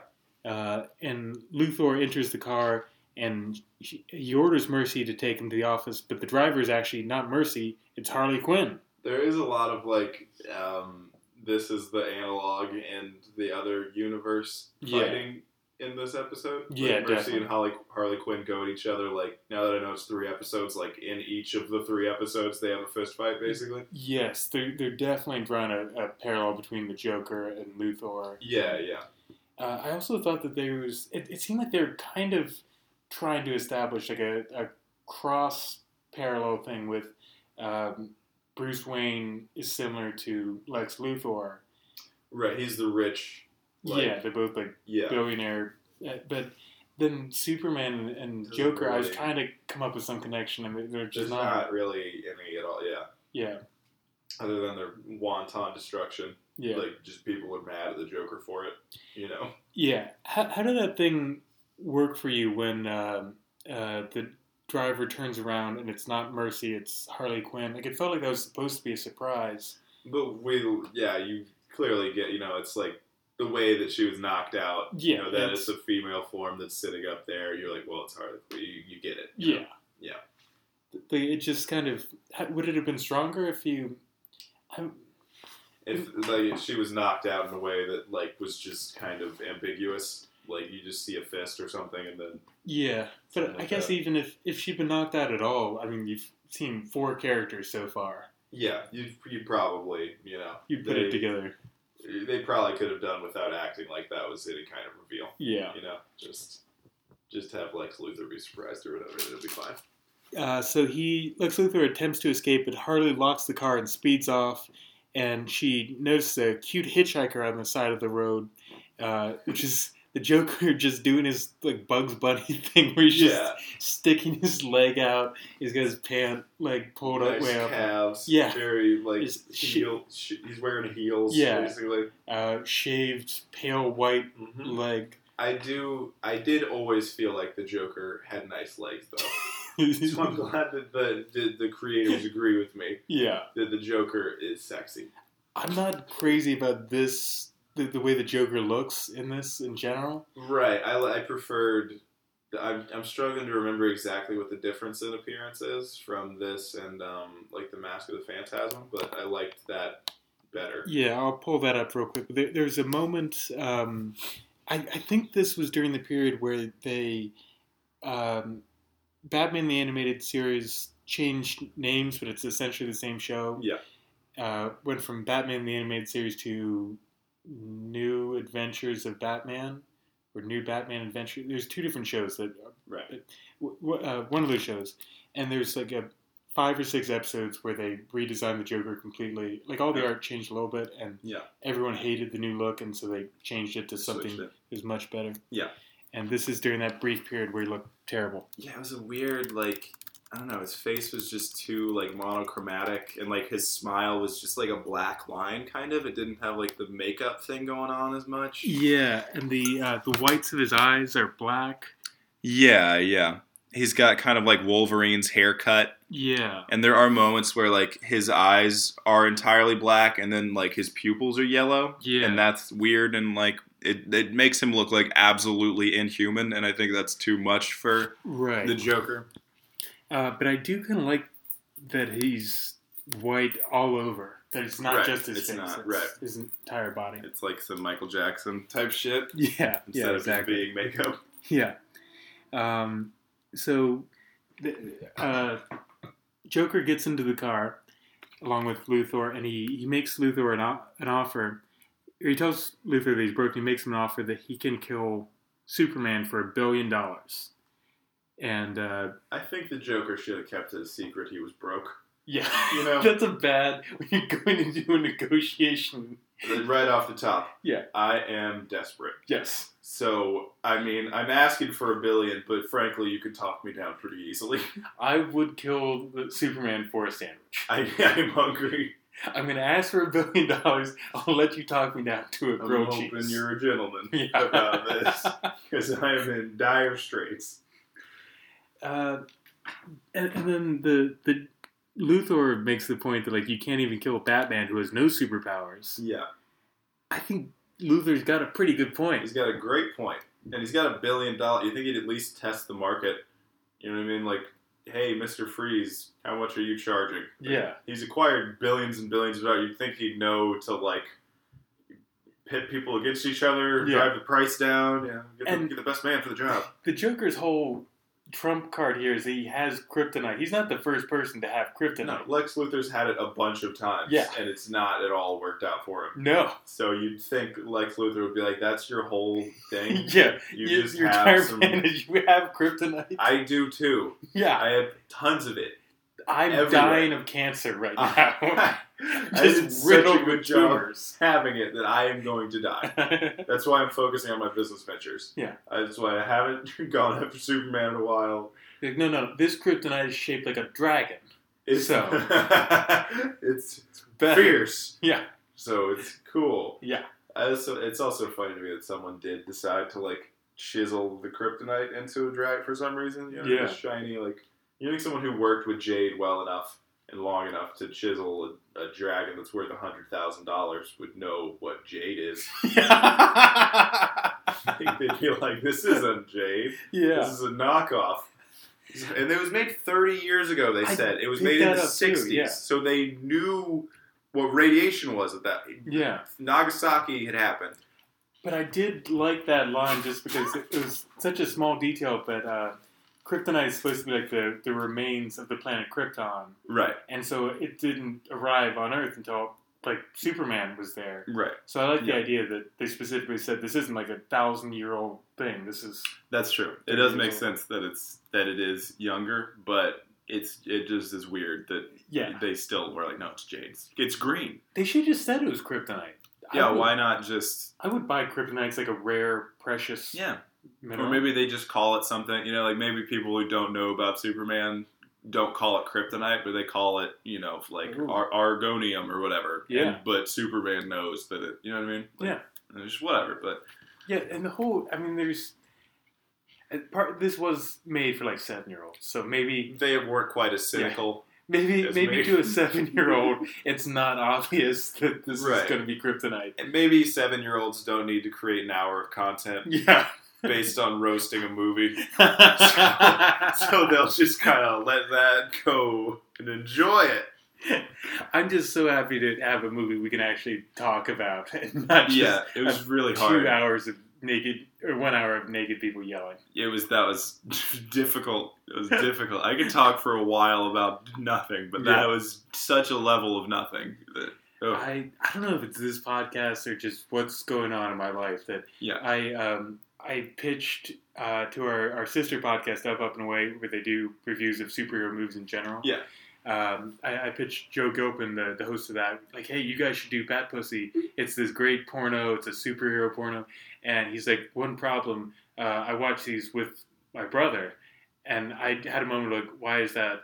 Uh, and Luthor enters the car and he, he orders Mercy to take him to the office, but the driver is actually not Mercy, it's Harley Quinn. there is a lot of like, um, this is the analog and the other universe Yeah. fighting in this episode. Like, Yeah, Mercy definitely. and Harley, Harley Quinn go at each other. Like now that I know it's three episodes, like in each of the three episodes, they have a fist fight basically. Yes, they're, they're definitely drawing a, a parallel between the Joker and Luthor. Yeah, yeah. Uh, I also thought that there was, it, it seemed like they were kind of trying to establish like a, a cross parallel thing with um, Bruce Wayne is similar to Lex Luthor. Right, he's the rich. Like, yeah, they're both like yeah. billionaire, uh, but then Superman and Doesn't Joker, I was trying to come up with some connection, and they're There's just not, not. really any at all. Yeah, Yeah, other than their wanton destruction. yeah, Like just people were mad at the Joker for it. You know. yeah. How, how did that thing work for you when um, uh, the driver turns around and it's not Mercy, it's Harley Quinn? Like it felt like that was supposed to be a surprise. But we, yeah, you clearly get, you know, it's like the way that she was knocked out. Yeah, you know, that it's- it's a female form that's sitting up there. You're like, well, it's Harley Quinn. You, you get it. you Yeah. know? Yeah. Like, it just kind of would it have been stronger if you? I'm, If like she was knocked out in a way that like was just kind of ambiguous, like you just see a fist or something, and then yeah, but I like guess that. even if if she'd been knocked out at all, I mean, you've seen four characters so far. yeah, you you probably you know You put they, it together. They probably could have done without acting like that was any kind of reveal. Yeah. You know, just just have Lex Luthor be surprised or whatever, it'll be fine. Uh, so he Lex Luthor attempts to escape, but Harley locks the car and speeds off. And she notices a cute hitchhiker on the side of the road, uh, which is the Joker just doing his like Bugs Bunny thing, where he's just Yeah. sticking his leg out. He's got his pant like pulled up nice way up. calves. Yeah. Very like Just heel. Sh- he's wearing heels. Yeah. Basically. uh, shaved, pale white Mhm. leg. I do. I did always feel like the Joker had nice legs, though. so I'm glad that the, the the creators agree with me yeah, that the Joker is sexy. I'm not crazy about this. The, the way the Joker looks in this in general. Right. I, I preferred. I'm, I'm struggling to remember exactly what the difference in appearance is from this and um, like the Mask of the Phantasm, but I liked that better. Yeah, I'll pull that up real quick. There, there's a moment. Um, I, I think this was during the period where they, um, Batman the animated series changed names, but it's essentially the same show. Yeah. Uh, went from Batman the animated series to New Adventures of Batman or New Batman Adventure. There's two different shows that Right. w- uh, one of those shows, and there's like a five or six episodes where they redesigned the Joker completely. Like all the art changed a little bit, and Yeah. everyone hated the new look, and so they changed it to something that was much better. Yeah. And this is during that brief period where he looked terrible. Yeah, it was a weird like I don't know. His face was just too like monochromatic, and like his smile was just like a black line, kind of. It didn't have like the makeup thing going on as much. Yeah, and the uh, the whites of his eyes are black. Yeah, yeah. He's got kind of like Wolverine's haircut, Yeah, and there are moments where like his eyes are entirely black, and then like his pupils are yellow. Yeah. and that's weird, and like it, it makes him look like absolutely inhuman, and I think that's too much for right. the Joker. Uh, but I do kind of like that he's white all over. That it's not Right, just his it's face; not, it's right. his entire body. It's like some Michael Jackson type shit Yeah, instead yeah, of exactly. just being makeup. Yeah. Um, so, the, uh, Joker gets into the car along with Luthor, and he, he makes Luthor an, o- an offer. He tells Luthor that he's broken. He makes him an offer that he can kill Superman for a billion dollars. And uh, I think the Joker should have kept it a secret. He was broke. yeah, You know- that's a bad when you're going into a negotiation. Right off the top, Yeah. I am desperate. Yes. So I mean, I'm asking for a billion, but frankly, you could talk me down pretty easily. I would kill the Superman for a sandwich. I, I'm hungry. I'm going to ask for a billion dollars. I'll let you talk me down to a I'm grilled hoping cheese. you're a gentleman Yeah. about this because I am in dire straits. Uh, and, and then the the Luthor makes the point that like you can't even kill a Batman who has no superpowers. Yeah, I think Luthor's got a pretty good point. he's got a great point, and he's got a billion dollars. You think he'd at least test the market? You know what I mean? Like, hey, Mister Freeze, how much are you charging? Yeah. He's acquired billions and billions of dollars. You'd think he'd know to like pit people against each other, Yeah. drive the price down, yeah, get, the, get the best man for the job. The Joker's whole trump card here is he has kryptonite. He's not the first person to have kryptonite. No. Lex Luthor's had it a bunch of times, Yeah. and it's not at all worked out for him. No. So you'd think Lex Luthor would be like, "That's your whole thing." yeah. You Y- just your have some- you have kryptonite. I do too. yeah. I have tons of it. I'm everywhere. dying of cancer right now. Just riddled good with tumors. having it that I am going to die. That's why I'm focusing on my business ventures. Yeah. That's why I haven't gone after Superman in a while. like, no, no, this kryptonite is shaped like a dragon. It's So. it's Better. fierce, Yeah, so it's cool. yeah. Also, it's also funny to me that someone did decide to like chisel the kryptonite into a drag for some reason. You know, Yeah. shiny like you think someone who worked with jade well enough and long enough to chisel a, dragon that's worth a hundred thousand dollars would know what jade is. I think they'd be like, "This isn't jade. yeah. This is a knockoff." And it was made 30 years ago. They I said it was made in the up too, 60s, yeah. so they knew what radiation was at that. Yeah. Nagasaki had happened. But I did like that line just because it was such a small detail, but uh, kryptonite is supposed to be like the, the remains of the planet Krypton. Right, And so it didn't arrive on Earth until like Superman was there. right. So I like Yeah. the idea that they specifically said this isn't like a thousand year old thing. This is That's true. It does make sense that it's that it is younger, but it's it just is weird that yeah. they still were like, no, it's jade. It's, it's green. They should just said it was kryptonite. Yeah, would- why not just I would buy kryptonite. It's like a rare, precious yeah? Mineral. Or maybe they just call it something. You know, like maybe people who don't know about Superman don't call it kryptonite, but they call it you know like ar- argonium or whatever. Yeah. And, but Superman knows that it. You know what I mean? Like, Yeah. It's just whatever, but Yeah, and the whole. I mean, there's. Part this was made for like seven year olds, so maybe they weren't quite as cynical. maybe As maybe me. to a seven year old, it's not obvious that this Right. is going to be kryptonite. And maybe seven year olds don't need to create an hour of content Yeah. Based on roasting a movie. so they'll just kind of let that go and enjoy it. I'm just so happy to have a movie we can actually talk about, and not just Yeah, it was really two hard. hours of naked or one hour of naked people yelling. It was that was difficult. It was difficult. I could talk for a while about nothing, but that Yeah. was such a level of nothing. That, oh, I I don't know if it's this podcast or just what's going on in my life that Yeah. I um I pitched uh, to our, our sister podcast Up Up and Away where they do reviews of superhero movies in general. Yeah. Um, I, I pitched Joe Gopin, the, the host of that, like, hey, you guys should do Bat Pussy. It's this great porno. It's a superhero porno. And he's like, one problem. Uh, I watch these with my brother, and I had a moment like, why is that?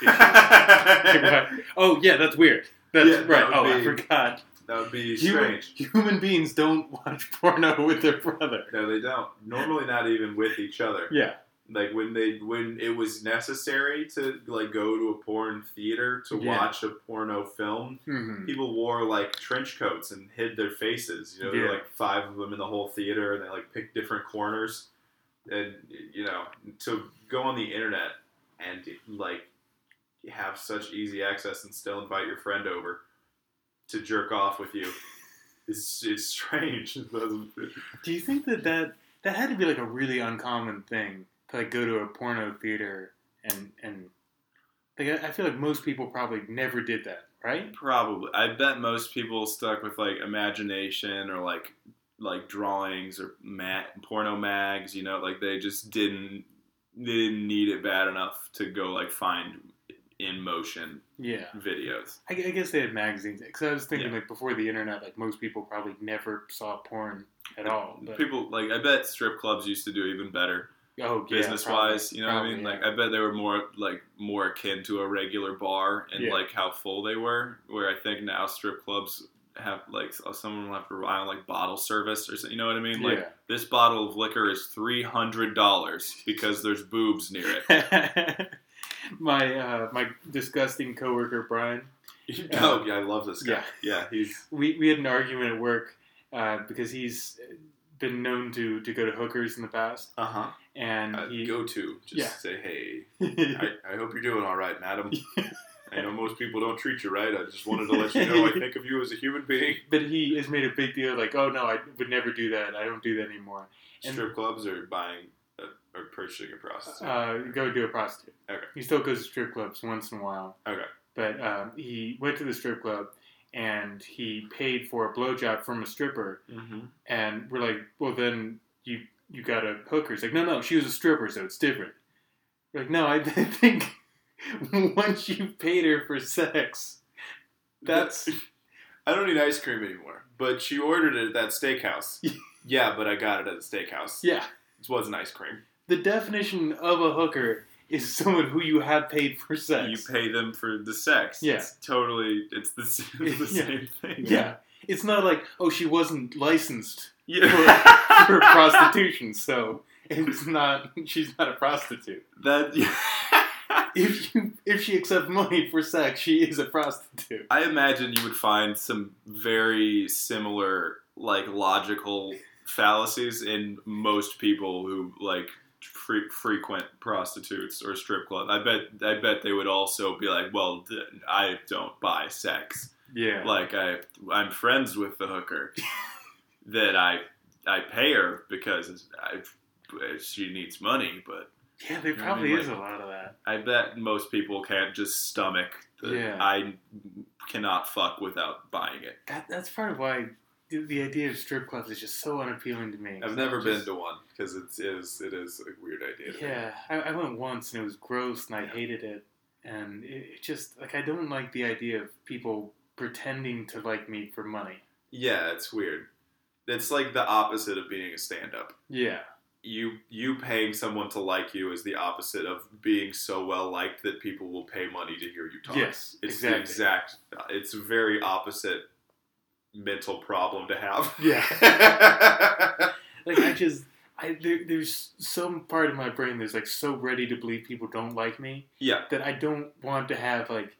Oh yeah, that's weird. That's Yeah, right. would Oh, I forgot. That would be Human, strange. human beings don't watch porno with their brother. No, they don't. Normally, not even with each other. Yeah. Like when they when it was necessary to like go to a porn theater to Yeah. watch a porno film, hmm people wore like trench coats and hid their faces. You know, there were like five of them in the whole theater, and they like picked different corners. And you know, to go on the internet and like have such easy access and still invite your friend over to jerk off with you is it's strange. Do you think that, that that had to be like a really uncommon thing to like go to a porno theater and and like I I feel like most people probably never did that, right? Probably, I bet most people stuck with like imagination or like like drawings or ma- porno mags. You know, like they just didn't they didn't need it bad enough to go like find in motion Yeah. videos. I, I guess they had magazines because I was thinking Yeah. like before the internet, like most people probably never saw porn at all. But, People like I bet strip clubs used to do even better oh, yeah, business probably, wise. You know what I mean? yeah. Like I bet they were more like more akin to a regular bar and Yeah. like how full they were. Where I think now strip clubs have like someone will have to rely on like bottle service or something. You know what I mean? Like this bottle of liquor is three hundred dollars because there's boobs near it. my uh, my disgusting coworker Brian. oh yeah, I love this guy. Yeah. Yeah, he's We we had an argument at work uh, because he's been known to to go to hookers in the past, uh huh. and Uh, he go to just Yeah. say hey. I, I hope you're doing all right, madam. I know most people don't treat you right. I just wanted to let you know I think of you as a human being. but he has made a big deal like, oh no, I would never do that. I don't do that anymore. And- Strip clubs are buying or purchasing a prostitute. Uh, go do a prostitute. Okay. He still goes to strip clubs once in a while. Okay. But um, he went to the strip club and he paid for a blowjob from a stripper, mm-hmm. and we're like, well then you you got a hooker. He's like, no, no, she was a stripper, so it's different. We're like, no, I think once you paid her for sex, That's I don't need ice cream anymore. But she ordered it at that steakhouse. yeah, but I got it at the steakhouse. yeah. It wasn't ice cream. The definition of a hooker is someone who you have paid for sex. You pay them for the sex. Yeah. It's totally, it's the, the Yeah. same thing. yeah. It's not like, oh, she wasn't licensed Yeah. for prostitution, so it's not. She's not a prostitute. that, If you if she accepts money for sex, she is a prostitute. I imagine you would find some very similar, like, logical fallacies in most people who, like, frequent prostitutes or strip club. I bet, I bet they would also be like, well, I don't buy sex. Yeah. like I I'm friends with the hooker that I I pay her because I she needs money, but yeah, there I mean, probably like- is a lot of that. I bet most people can't just stomach the Yeah. I cannot fuck without buying it. that that's part of why the, idea of strip clubs is just so unappealing to me. I've never Just- been to one because it is it is a weird idea. to. Yeah, I, I went once and it was gross and I hated it. And it, it just, like, I don't like the idea of people pretending to like me for money. yeah, it's weird. It's like the opposite of being a stand-up. Yeah. You you paying someone to like you is the opposite of being so well liked that people will pay money to hear you talk. Yes, It's exactly. the exact. It's very opposite mental problem to have. Yeah. Like, I just, I there, there's some part of my brain that's, like, so ready to believe people don't like me yeah, that I don't want to have, like,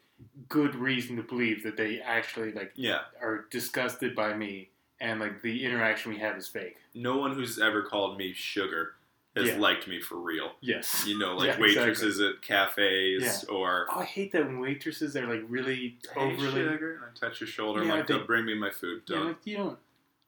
good reason to believe that they actually, like, yeah. are disgusted by me and, like, the interaction we have is fake. No one who's ever called me sugar has Yeah. liked me for real. Yes. You know, like Yeah, waitresses at cafes or Oh, I hate that when waitresses are, like, really overly. sugar. And I touch your shoulder. Yeah, I'm like, they- don't bring me my food. Don't. like, you don't,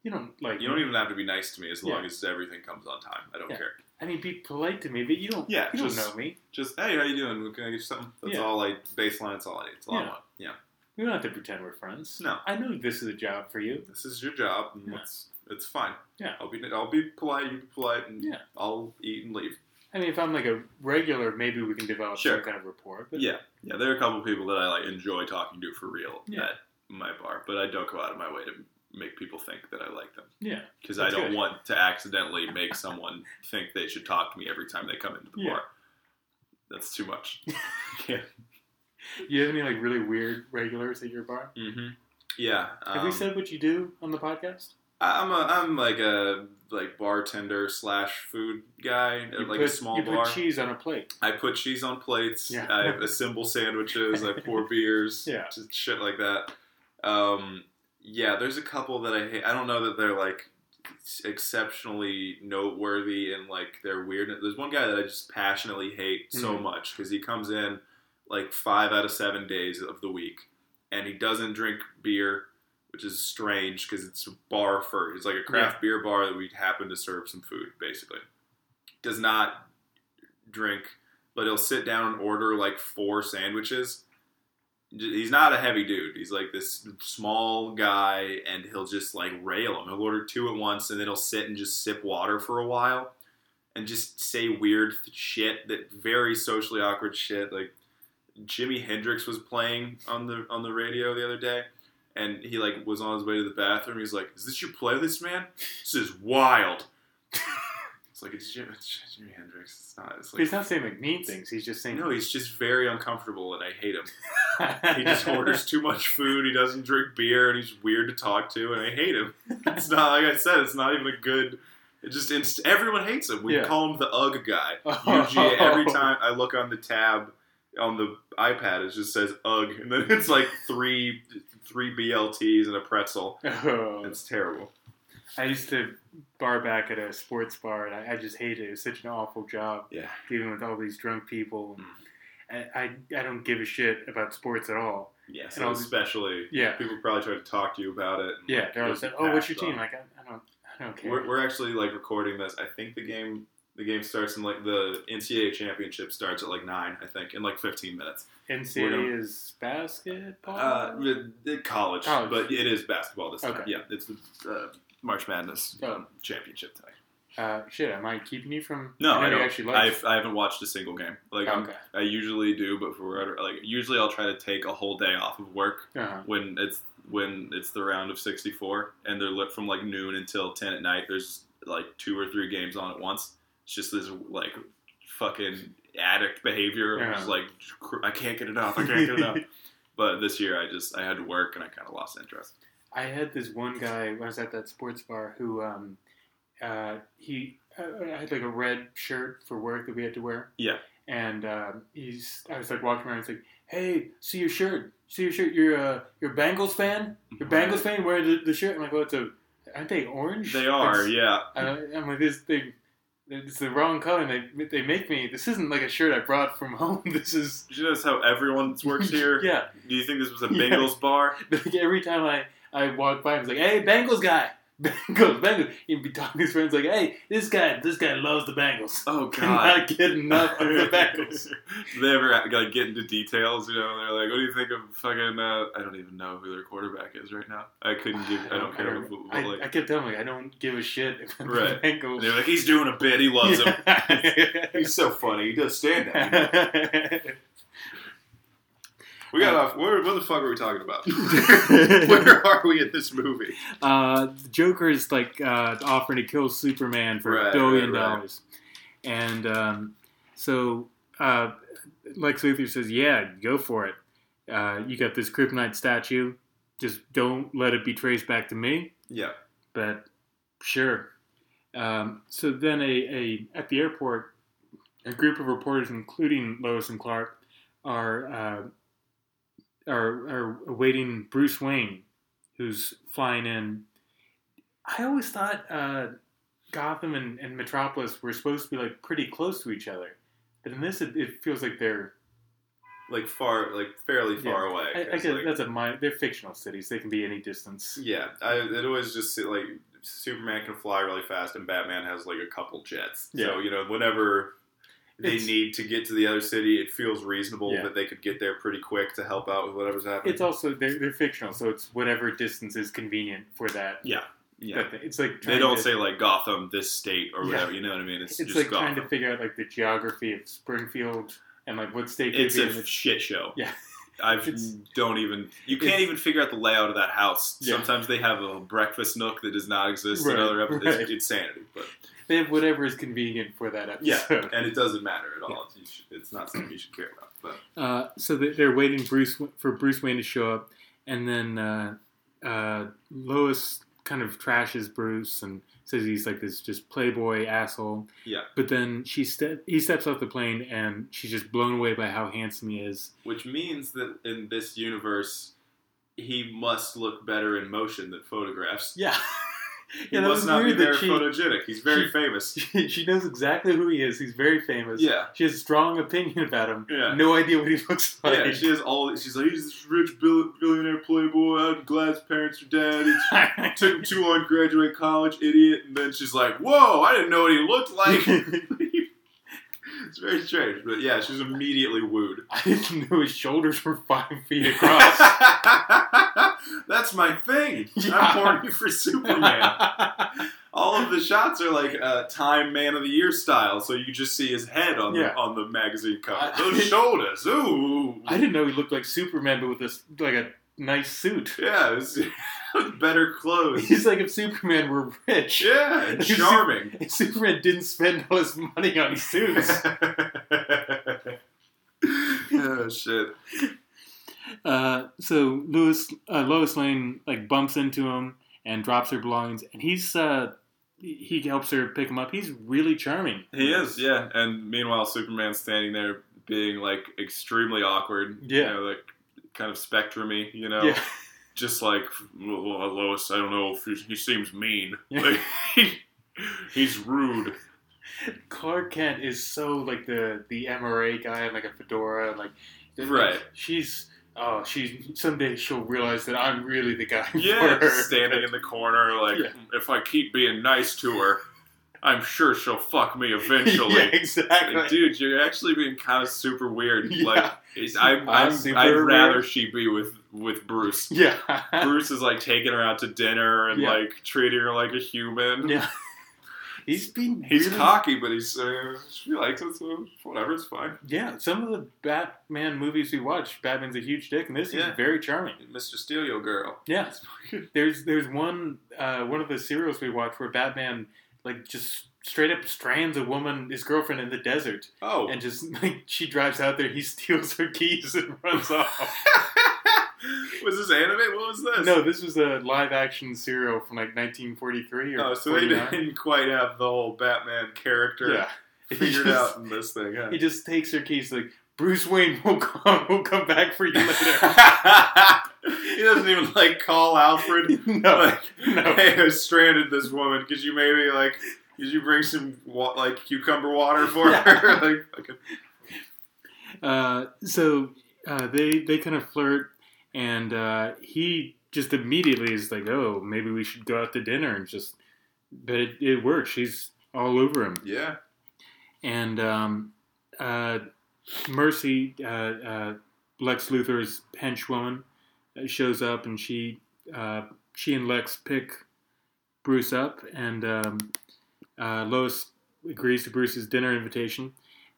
you don't like. you don't even have to be nice to me as long Yeah. as everything comes on time. I don't Yeah. care. I mean, be polite to me, but you don't. Yeah, you don't just- know me. Just hey, how you doing? Can I get you something? That's Yeah. all I baseline. That's all I need. It's all I Yeah. want. Yeah. We don't have to pretend we're friends. No. I know this is a job for you. This is your job. And Yeah. It's it's fine. Yeah. I'll be I'll be polite. You be polite, and Yeah. I'll eat and leave. I mean, if I'm like a regular, maybe we can develop Sure. some kind of rapport. But Yeah, yeah. There are a couple people that I like enjoy talking to for real Yeah. at my bar, but I don't go out of my way to make people think that I like them yeah, because I don't good. want to accidentally make someone think they should talk to me every time they come into the Yeah. bar. That's too much. yeah. you have any like really weird regulars at your bar? Mm-hmm. Yeah. have we um, said what you do on the podcast? I'm a I'm like a like bartender slash food guy at You like put, a small you bar. put cheese on a plate. I put cheese on plates. Yeah. I assemble sandwiches. I pour beers. Yeah. Just shit like that. Um, yeah, there's a couple that I hate. I don't know that they're like exceptionally noteworthy and like they're weird. There's one guy that I just passionately hate so Mhm. much because he comes in like five out of seven days of the week and he doesn't drink beer, which is strange because it's a bar for it's like a craft beer bar that we happen to serve some food basically. Does not drink, but he'll sit down and order like four sandwiches. He's not a heavy dude. He's like this small guy, and he'll just like rail them. He'll order two at once, and then he'll sit and just sip water for a while, and just say weird shit that very socially awkward shit. Like Jimi Hendrix was playing on the on the radio the other day, and he like was on his way to the bathroom. He's like, "Is this your playlist, man? This is wild." it's like it's Jimi, it's Jimi Hendrix. It's not. It's like he's not saying like mean things. He's just saying no, he's just very uncomfortable, and I hate him. he just orders too much food. He doesn't drink beer, and he's weird to talk to, and I hate him. It's not like I said. It's not even a good. It just inst- everyone hates him. We Yeah. call him the UG guy. Oh. UGA. Every time I look on the tab on the iPad, it just says UGG, and then it's like three three BLTs and a pretzel. Oh. It's terrible. I used to bar back at a sports bar, and I, I just hated it. It was such an awful job Yeah. dealing with all these drunk people. Mm. And I, I don't give a shit about sports at all. Yeah. So especially Yeah. people probably try to talk to you about it. Yeah, they're always like, "Oh, what's your team?" on. Like, I, I don't, I don't care. We're, we're actually like recording this. I think the game the game starts in like the NCAA championship starts at like nine. I think in like fifteen minutes. NCAA gonna- is basketball. Uh, college, College. but it is basketball this time. Yeah, it's the uh, March Madness Oh. championship tonight. Uh, shit, am I keeping you from? No, know I don't. actually like. I've, I haven't watched a single game. Like I'm, okay. I usually do, but for whatever, like usually I'll try to take a whole day off of work Uh-huh. when it's when it's the round of 64 and they're lit from like noon until 10 at night. There's like two or three games on at once. It's just this like fucking addict behavior. Yeah. It's like I can't get enough. I can't get enough. But this year I just I had to work and I kind of lost interest. I had this one guy when I was at that sports bar who um, uh, he uh, I had like a red shirt for work that we had to wear. Yeah. And um, he's I was like walking around. And he's like, "Hey, see your shirt? See your shirt? You're a you're Bengals fan? You're Bengals fan Wear the, the shirt?" I'm like, "Oh, it's a aren't they orange?" They are, It's- yeah. I, I'm like, this they. It's the wrong color. And they they make me. This isn't like a shirt I brought from home. This is Did you notice how everyone works here? yeah. Do you think this was a Yeah. Bengals bar? Like every time I, I walk by, I'm like, hey, Bengals guy. Bengals, Bengals. He'd be talking to his friends like, hey, this guy, this guy loves the Bengals. Oh God, Cannot get enough of the Bengals. They ever like get into details? You know, they're like, "What do you think of fucking?" Uh, I don't even know who their quarterback is right now. I couldn't give. I don't care. What, I, like, I kept telling him, like, I don't give a shit about Right. Bengals. they're like, "He's doing a bit. He loves him. him. He's so funny. He does stand up." We got off. Where, what the fuck are we talking about? Where are we in this movie? uh, the Joker is like uh, offering to kill Superman for Right, a billion right, right. dollars, and um, so uh, Lex Luthor says, "Yeah, go for it. Uh, you got this kryptonite statue. Just don't let it be traced back to me." Yeah. But sure. Um, so then, a, a at the airport, a group of reporters, including Lois and Clark, are uh, are are awaiting Bruce Wayne, who's flying in. I always thought uh, Gotham and, and Metropolis were supposed to be like pretty close to each other, but in this, it, it feels like they're. Like far, like fairly far away. I, I guess like- that's a mi- they're fictional cities. They can be any distance. Yeah, I, it always just like Superman can fly really fast, and Batman has like a couple jets. So Yeah. you know, whenever they It's- need to get to the other city, it feels reasonable Yeah. that they could get there pretty quick to help out with whatever's happening. It's also they're, they're fictional, so it's whatever distance is convenient for that. yeah, yeah. that. It's like They don't to- say like Gotham, this state, or Yeah. whatever. You know what I mean? It's, it's just like Gotham. trying to figure out like the geography of Springfield and like what state. It's a in shit show. Yeah. I don't even. You can't even figure out the layout of that house. Yeah. Sometimes they have a breakfast nook that does not exist Right, in other episodes. right. It's insanity, but They have whatever is convenient for that episode. yeah, and it doesn't matter at all. You should- It's not something you should care about. But Uh, so they- they're waiting Bruce for Bruce Wayne to show up, and then uh, uh, Lois kind of trashes Bruce and says he's like this just playboy asshole. Yeah. But then she ste- he steps off the plane and she's just blown away by how handsome he is. which means that in this universe, he must look better in motion than photographs. Yeah. He yeah, must not be very she, photogenic. He's very she- famous. she, she knows exactly who he is. He's very famous. Yeah. She has a strong opinion about him. Yeah. No idea what he looks like. Yeah, she has all. She's like, he's this rich billionaire playboy. I'm glad his parents are dead. Took him too long to graduate college, idiot. And then she's like, "Whoa, I didn't know what he looked like." it's very strange, but yeah, she's immediately wooed. I didn't know his shoulders were five feet across. That's my thing. Yeah. I'm horny for Superman. All of the shots are like uh, Time Man of the Year style, so you just see his head on Yeah. the on the magazine cover. I- Those shoulders, ooh. I didn't know he looked like Superman, but with this like a nice suit. Yeah, better clothes. He's like if Superman were rich. Yeah, and charming. If Superman didn't spend all his money on suits. oh shit. Uh, so Louis uh, Lois Lane like bumps into him and drops her belongings, and he's uh, he helps her pick him up. He's really charming. He is, yeah. And meanwhile, Superman's standing there being like extremely awkward. You Yeah. know, like kind of spectrumy, you know? Yeah. Just like, Lois, I don't know if he, seems mean. Yeah. Like, he, he's rude. Clark Kent is so like the the MRA guy in like a fedora, and like Right. She's oh, she's someday she'll realize that I'm really the guy Yeah, for her. standing in the corner, like, Yeah. if I keep being nice to her, I'm sure she'll fuck me eventually. yeah, exactly. Like, dude, you're actually being kind of super weird. Yeah. Like, I, I'm super I'd rather weird. she be with with Bruce. yeah, Bruce is like taking her out to dinner and Yeah. like treating her like a human. yeah. He's been He's really- cocky, but he's uh, he likes it, so whatever, it's fine. Yeah, some of the Batman movies we watch, Batman's a huge dick, and this Yeah. is very charming. Mr. Steelio girl. Yeah, there's there's one uh, one of the serials we watch where Batman like just straight up strands a woman, his girlfriend, in the desert, Oh, and just like she drives out there, he steals her keys and runs off. was this anime? What was this? No, this was a live action serial from like 1943 or Oh, so they didn't quite have the whole Batman character Yeah, figured He out just- in this thing. Huh? He just takes her keys like Bruce Wayne will come, will come back for you later. he doesn't even like call Alfred. no, Like, no. hey, I stranded this woman. Could you maybe like, could you bring some like cucumber water for Yeah. her? like, Uh, so uh, they they kind of flirt, and uh, he just immediately is like, "Oh, maybe we should go out to dinner," and just, but it, it works. She's all over him, yeah. and um, uh, Mercy, uh, uh, Lex Luthor's henchwoman, uh, shows up, and she uh, she and Lex pick Bruce up, and um, uh, Lois agrees to Bruce's dinner invitation.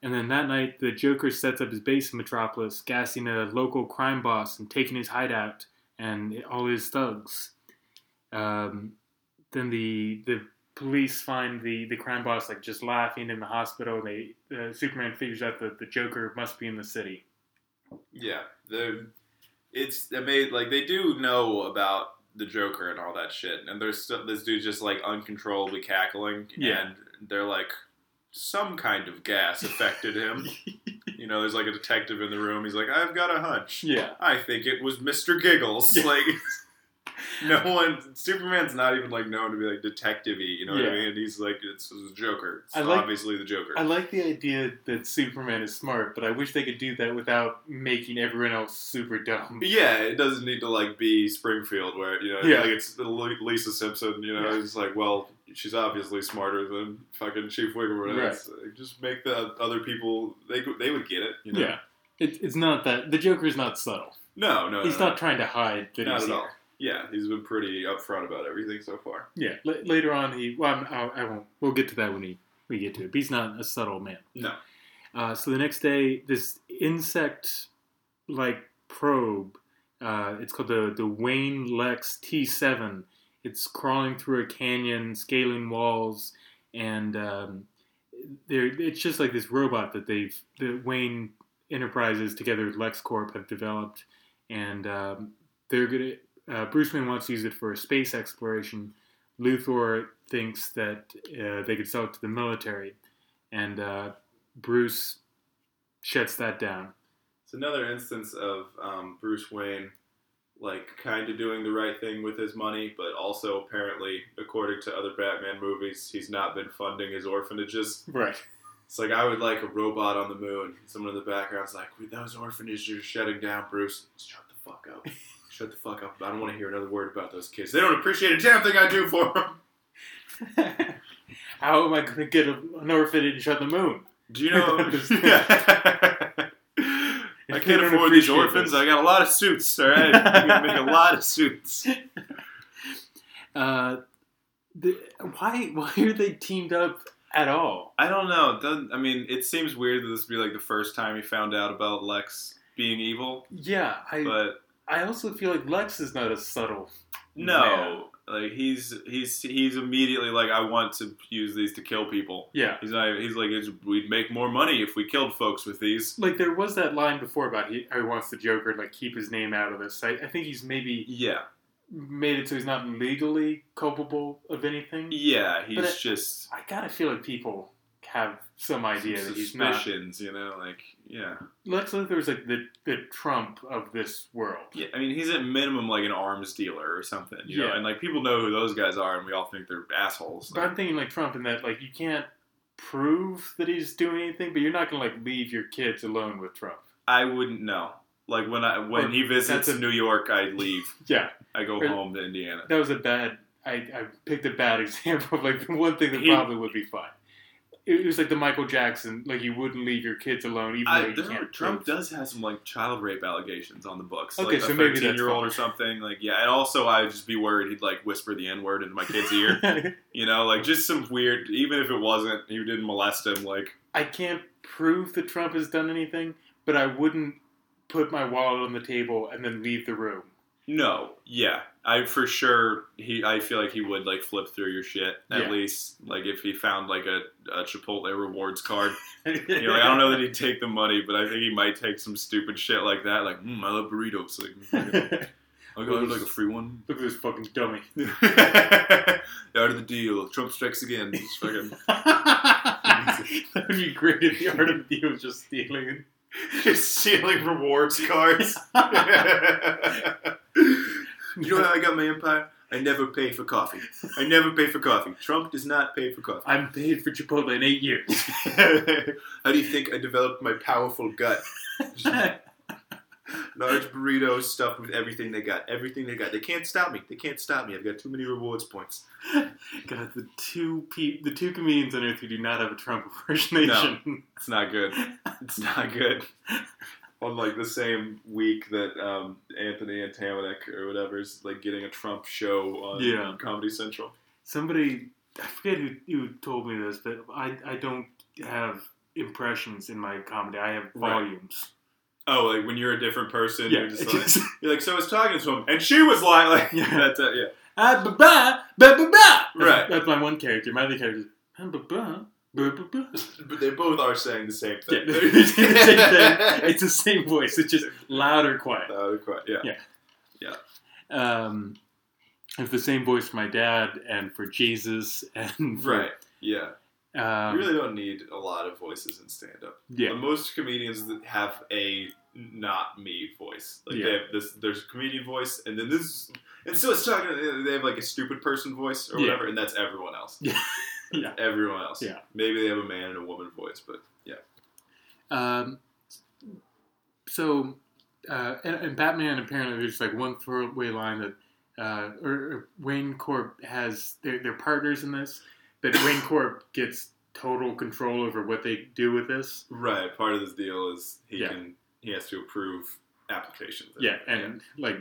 And then that night, the Joker sets up his base in Metropolis, gassing a local crime boss and taking his hideout and all his thugs. Um, then the the police find the, the crime boss like just laughing in the hospital. They uh, Superman figures out that the Joker must be in the city. Yeah, the it's they made like they do know about the Joker and all that shit, and there's still, this dude just like uncontrollably cackling, Yeah. and they're like some kind of gas affected him. you know, there's like a detective in the room. He's like, I've got a hunch. Yeah, I think it was Mister Giggles. Yeah. Like. No one, Superman's not even like known to be like detective-y, you know what I mean? And he's like, it's, it's the Joker. It's I like- obviously the Joker. I like the idea that Superman is smart, but I wish they could do that without making everyone else super dumb. Yeah, it doesn't need to like be Springfield where you know Yeah. like it's Li- Lisa Simpson. You know, Yeah. it's like well, she's obviously smarter than fucking Chief Wiggum. Right. Just make the other people they they would get it. You know? Yeah, it, it's not that the Joker's not subtle. No, no, He's no, not trying to hide that not he's at here. all. Yeah, he's been pretty upfront about everything so far. Yeah, l- later on he. Well, I'm, I, I won't. We'll get to that when he, we get to it. But he's not a subtle man. No. Uh, so the next day, this insect-like probe. Uh, it's called the the Wayne Lex T7. It's crawling through a canyon, scaling walls, and um, it's just like this robot that they've the Wayne Enterprises together with LexCorp have developed, and um, they're gonna. Uh, Bruce Wayne wants to use it for space exploration. Luthor thinks that uh, they could sell it to the military, and uh, Bruce shuts that down. It's another instance of um, Bruce Wayne, like kind of doing the right thing with his money, but also apparently, according to other Batman movies, he's not been funding his orphanages. Right. It's like I would like a robot on the moon. Someone in the background's like, "With those orphanages are shutting down, Bruce. Shut the fuck up. Shut the fuck up. I don't want to hear another word about those kids. They don't appreciate a damn thing I do for them." How am I going to get a, an orphanage on the moon? Do you know? I can't afford these orphans. this. I got a lot of suits. All right, I can make a lot of suits. Uh, the, why why are they teamed up at all? I don't know. Doesn't, I mean, it seems weird that this would be like the first time he found out about Lex being evil, Yeah, I but I also feel like Lex is not as subtle. no, like he's he's he's immediately like, I want to use these to kill people. Yeah. He's not. He's like, it's, we'd make more money if we killed folks with these. Like there was that line before about he, he wants the Joker to like keep his name out of this. I, I think he's maybe Yeah, made it so he's not legally culpable of anything. yeah. He's just I gotta feel like people have some idea that he's not. suspicions, you know, like yeah. Lex Luthor's like the the Trump of this world. Yeah, I mean, he's at minimum like an arms dealer or something, you know, Yeah. and like people know who those guys are, and we all think they're assholes. But I'm thinking like Trump in that like you can't prove that he's doing anything, but you're not gonna like leave your kids alone with Trump. I wouldn't know. Like when I when Or he visits a- New York, I leave. Yeah, I go Or- home to Indiana. that was a bad. I, I picked a bad example of like the one thing that He- probably would be fine. It was like the Michael Jackson, like you wouldn't leave your kids alone even though you can't. Trump does have some like child rape allegations on the books. Okay, like so a maybe that's year old or something. Like yeah, and also I would just be worried he'd like whisper the n word into my kid's ear. You know, like just some weird. Even if it wasn't, he didn't molest him. Like I can't prove that Trump has done anything, but I wouldn't put my wallet on the table and then leave the room. no, yeah, I for sure. He, I feel like he would like flip through your shit at Yeah. least. Like if he found like a, a Chipotle rewards card. You know, like, I don't know that he'd take the money, but I think he might take some stupid shit like that. Like, mm, I love burritos. Like, I got like a free one. Look at this fucking dummy. Out of the deal. Trump strikes again. Fucking that would be great if the art of the deal was just stealing. just stealing rewards cards. You know how I got my empire? I never pay for coffee. I never pay for coffee. Trump does not pay for coffee. I'm paid for Chipotle in eight years. how do you think I developed my powerful gut? Large burritos stuffed with everything they got. Everything they got. They can't stop me. They can't stop me. I've got too many rewards points. God, the two pe- the two comedians on Earth who do not have a Trump impersonation. It's not good. It's not good. On like the same week that um, Anthony Atamanuik or whatever is like getting a Trump show on Yeah. Comedy Central. Somebody, I forget who, who told me this, but I, I don't have impressions in my comedy. I have Right. volumes. Oh, like when you're a different person, Yeah, you're just like, just- you're like, so I was talking to him, and she was like, like Yeah. that's it, yeah. ah, ba ba ba ba ba. Right. That's my one character. My other character is ah, ba ba. But they both are saying the same Yeah, thing. it's the same thing. It's the same voice. It's just louder, quiet. Uh, quite, yeah. Yeah. Um, it's the same voice for my dad and for Jesus and for, Right. Yeah. Um, you really don't need a lot of voices in stand up. yeah. Most comedians have a not me voice. Like Yeah. they have this there's a comedian voice and then this and so it's talking they have like a stupid person voice or Yeah. whatever and that's everyone else. Yeah. Yeah. Everyone else. Yeah. Maybe they have a man and a woman voice, but yeah. Um, so, uh, and, and Batman apparently there's like one throwaway line that, uh, or, or Wayne Corp has they're, they're partners in this, but Wayne Corp gets total control over what they do with this. Right. Part of this deal is he Yeah. can he has to approve applications. Yeah, and like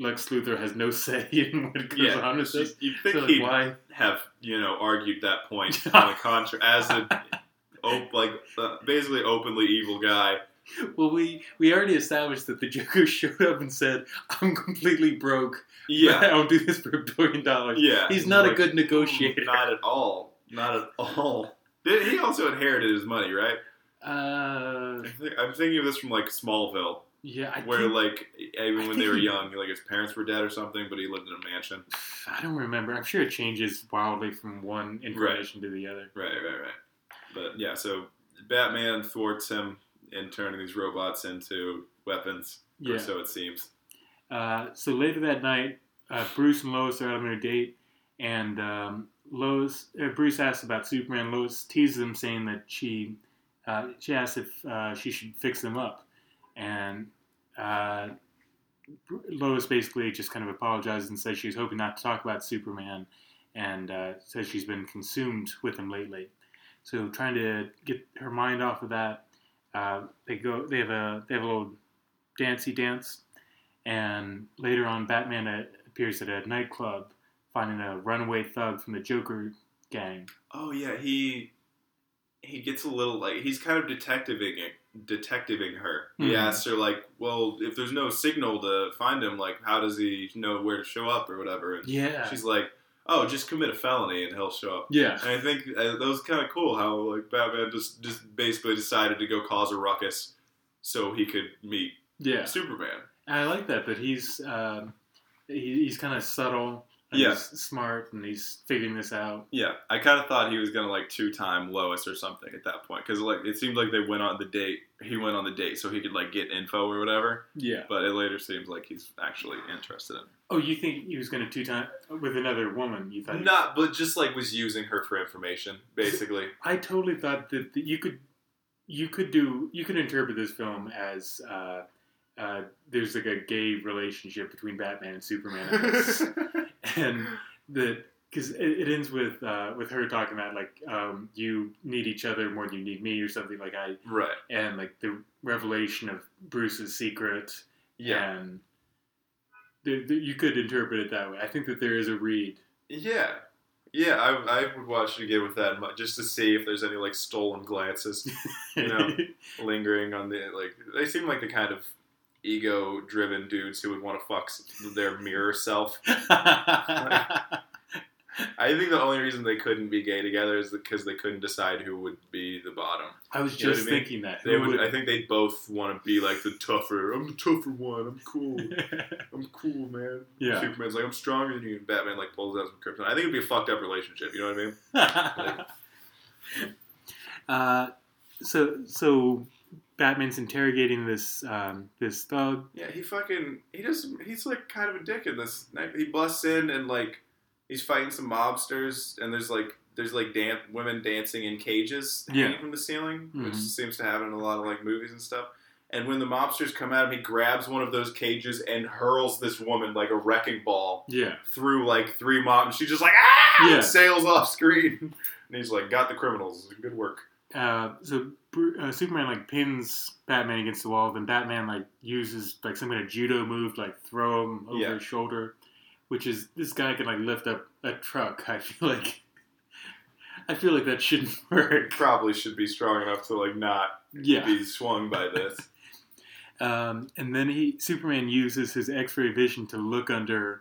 Lex Luthor has no say in what goes yeah. on with this. You think So, like, he'd why? have you know argued that point on the contract as a op- like uh, basically openly evil guy. Well, we we already established that the Joker showed up and said, "I'm completely broke. Yeah. I'll do this for a billion dollars." Yeah, He's not a good negotiator. Not at all. Not at all. He also inherited his money, right? Uh, I'm thinking of this from like Smallville, yeah, I where think- like even I when they were he- young, like his parents were dead or something, but he lived in a mansion. I don't remember. I'm sure it changes wildly from one information to the other. Right, right, right. But yeah, so Batman thwarts him in turning these robots into weapons, or so it seems. Uh, so later that night, uh, Bruce and Lois are out on their date, and um, Lois, uh, Bruce asks about Superman. Lois teases him, saying that she uh, she asks if uh, she should fix them up, and uh, Lois basically just kind of apologizes and says she's hoping not to talk about Superman, and uh, says she's been consumed with him lately. So trying to get her mind off of that, uh, they go. They have a they have a little dancey dance, and later on, Batman uh, appears at a nightclub, finding a runaway thug from the Joker gang. Oh yeah, he he gets a little like he's kind of detectiving it, detectiving her. He Mhm. asks her like, "Well, if there's no signal to find him, like, how does he know where to show up or whatever?" And Yeah, she's like, "Oh, just commit a felony and he'll show up." yeah, And I think uh, that was kind of cool how like Batman just just basically decided to go cause a ruckus so he could meet yeah. Superman. I like that that he's um, he, he's kind of subtle. And Yeah. he's smart, and he's figuring this out. Yeah, I kind of thought he was gonna like two time Lois or something at that point because like it seemed like they went on the date. He went on the date so he could like get info or whatever. Yeah. But it later seems like he's actually interested in. Oh, you think he was going to two time with another woman? You thought? Not, but just like was using her for information, basically. I totally thought that, that you could you could do you could interpret this film as uh, uh, there's like a gay relationship between Batman and Superman. and that because it, it ends with uh, with her talking about like um, you need each other more than you need me or something like I Right. and like the revelation of Bruce's secret Yeah. and the, the, you could interpret it that way. I think that there is a read. Yeah. Yeah, I, I would watch it again with that just to see if there's any like stolen glances You know. lingering on the like. They seem like the kind of ego-driven dudes who would want to fuck their mirror self. I think the only reason they couldn't be gay together is because they couldn't decide who would be the bottom. I was You know just I mean? thinking that. They would. would- I think they'd both want to be like the tougher. I'm the tougher one. I'm cool. I'm cool, man. Yeah. Superman's like I'm stronger than you, and Batman like pulls out some kryptonite. I think it'd be a fucked up relationship. You know what I mean? uh, so so Batman's interrogating this um, this thug. Yeah, he fucking he just he's like kind of a dick in this. He busts in and like he's fighting some mobsters, and there's like there's like dan- women dancing in cages Yeah. hanging from the ceiling, which Mhm. seems to happen in a lot of like movies and stuff. And when the mobsters come at him, he grabs one of those cages and hurls this woman like a wrecking ball Yeah. through like three mobs. And she's just like ah, Yeah. sails off screen. And he's like, "Got the criminals. Good work." Uh, so uh, Superman like pins Batman against the wall. Then Batman like uses like some kind of judo move, to, like throw him over Yeah. his shoulder, which is this guy can like lift up a truck. I feel like I feel like that shouldn't work. Probably should be strong enough to like not Yeah. be swung by this. Um, and then he Superman uses his X-ray vision to look under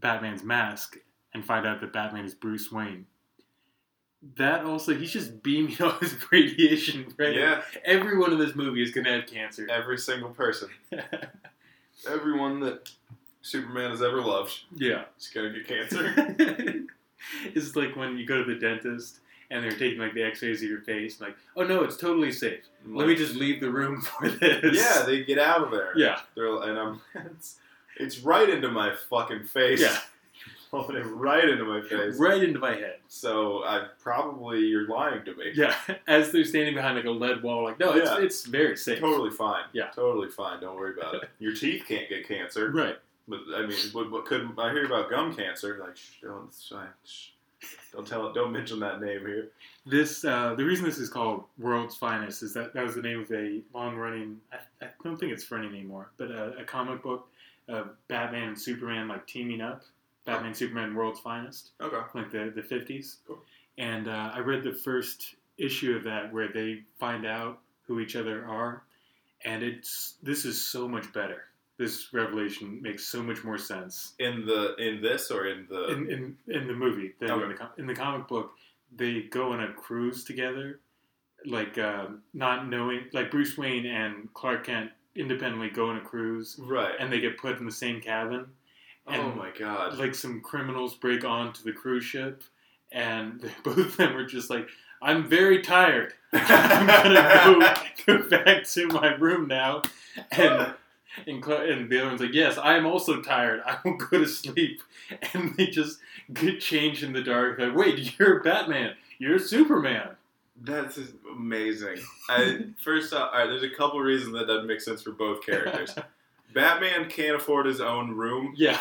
Batman's mask and find out that Batman is Bruce Wayne. That also, he's just beaming all his radiation. Right? yeah, Everyone in this movie is gonna have cancer. every single person. Everyone that Superman has ever loved yeah. is gonna get cancer. it's like when you go to the dentist and they're taking like the X-rays of your face, like, oh no, it's totally safe. Let me just leave the room for this. Yeah, they get out of there. yeah, They're and I'm it's, it's right into my fucking face. yeah, It right into my face. right into my head. So I probably you're lying to me. Yeah, as they're standing behind like a lead wall, like, no, it's Yeah. it's very safe. Totally fine. Yeah. Totally fine. Don't worry about it. Your teeth can't get cancer. Right. But I mean, what, what could I hear about gum cancer? Like, shh, don't, shh, don't tell, don't mention that name here. This uh, the reason this is called World's Finest is that that was the name of a long-running. I, I don't think it's running anymore, but a, a comic book of Batman and Superman like teaming up. Batman, Superman, World's Finest. Okay. like the the fifties. Cool. And uh, I read the first issue of that where they find out who each other are, and it's this is so much better. This revelation makes so much more sense In the in this or in the in in, in the movie than in, the com- in the comic book. They go on a cruise together, like um, not knowing, like Bruce Wayne and Clark Kent independently go on a cruise, right? and they get put in the same cabin. Oh my god! like some criminals break onto the cruise ship, and both of them are just like, "I'm very tired. I'm gonna go, go back to my room now." And and, Cla- and the other one's like, "Yes, I am also tired. I will go to sleep." And they just get changed in the dark. Like, wait, you're Batman. You're Superman. That's amazing. I, first off, all right, there's a couple reasons that doesn't make sense for both characters. Batman can't afford his own room, Yeah,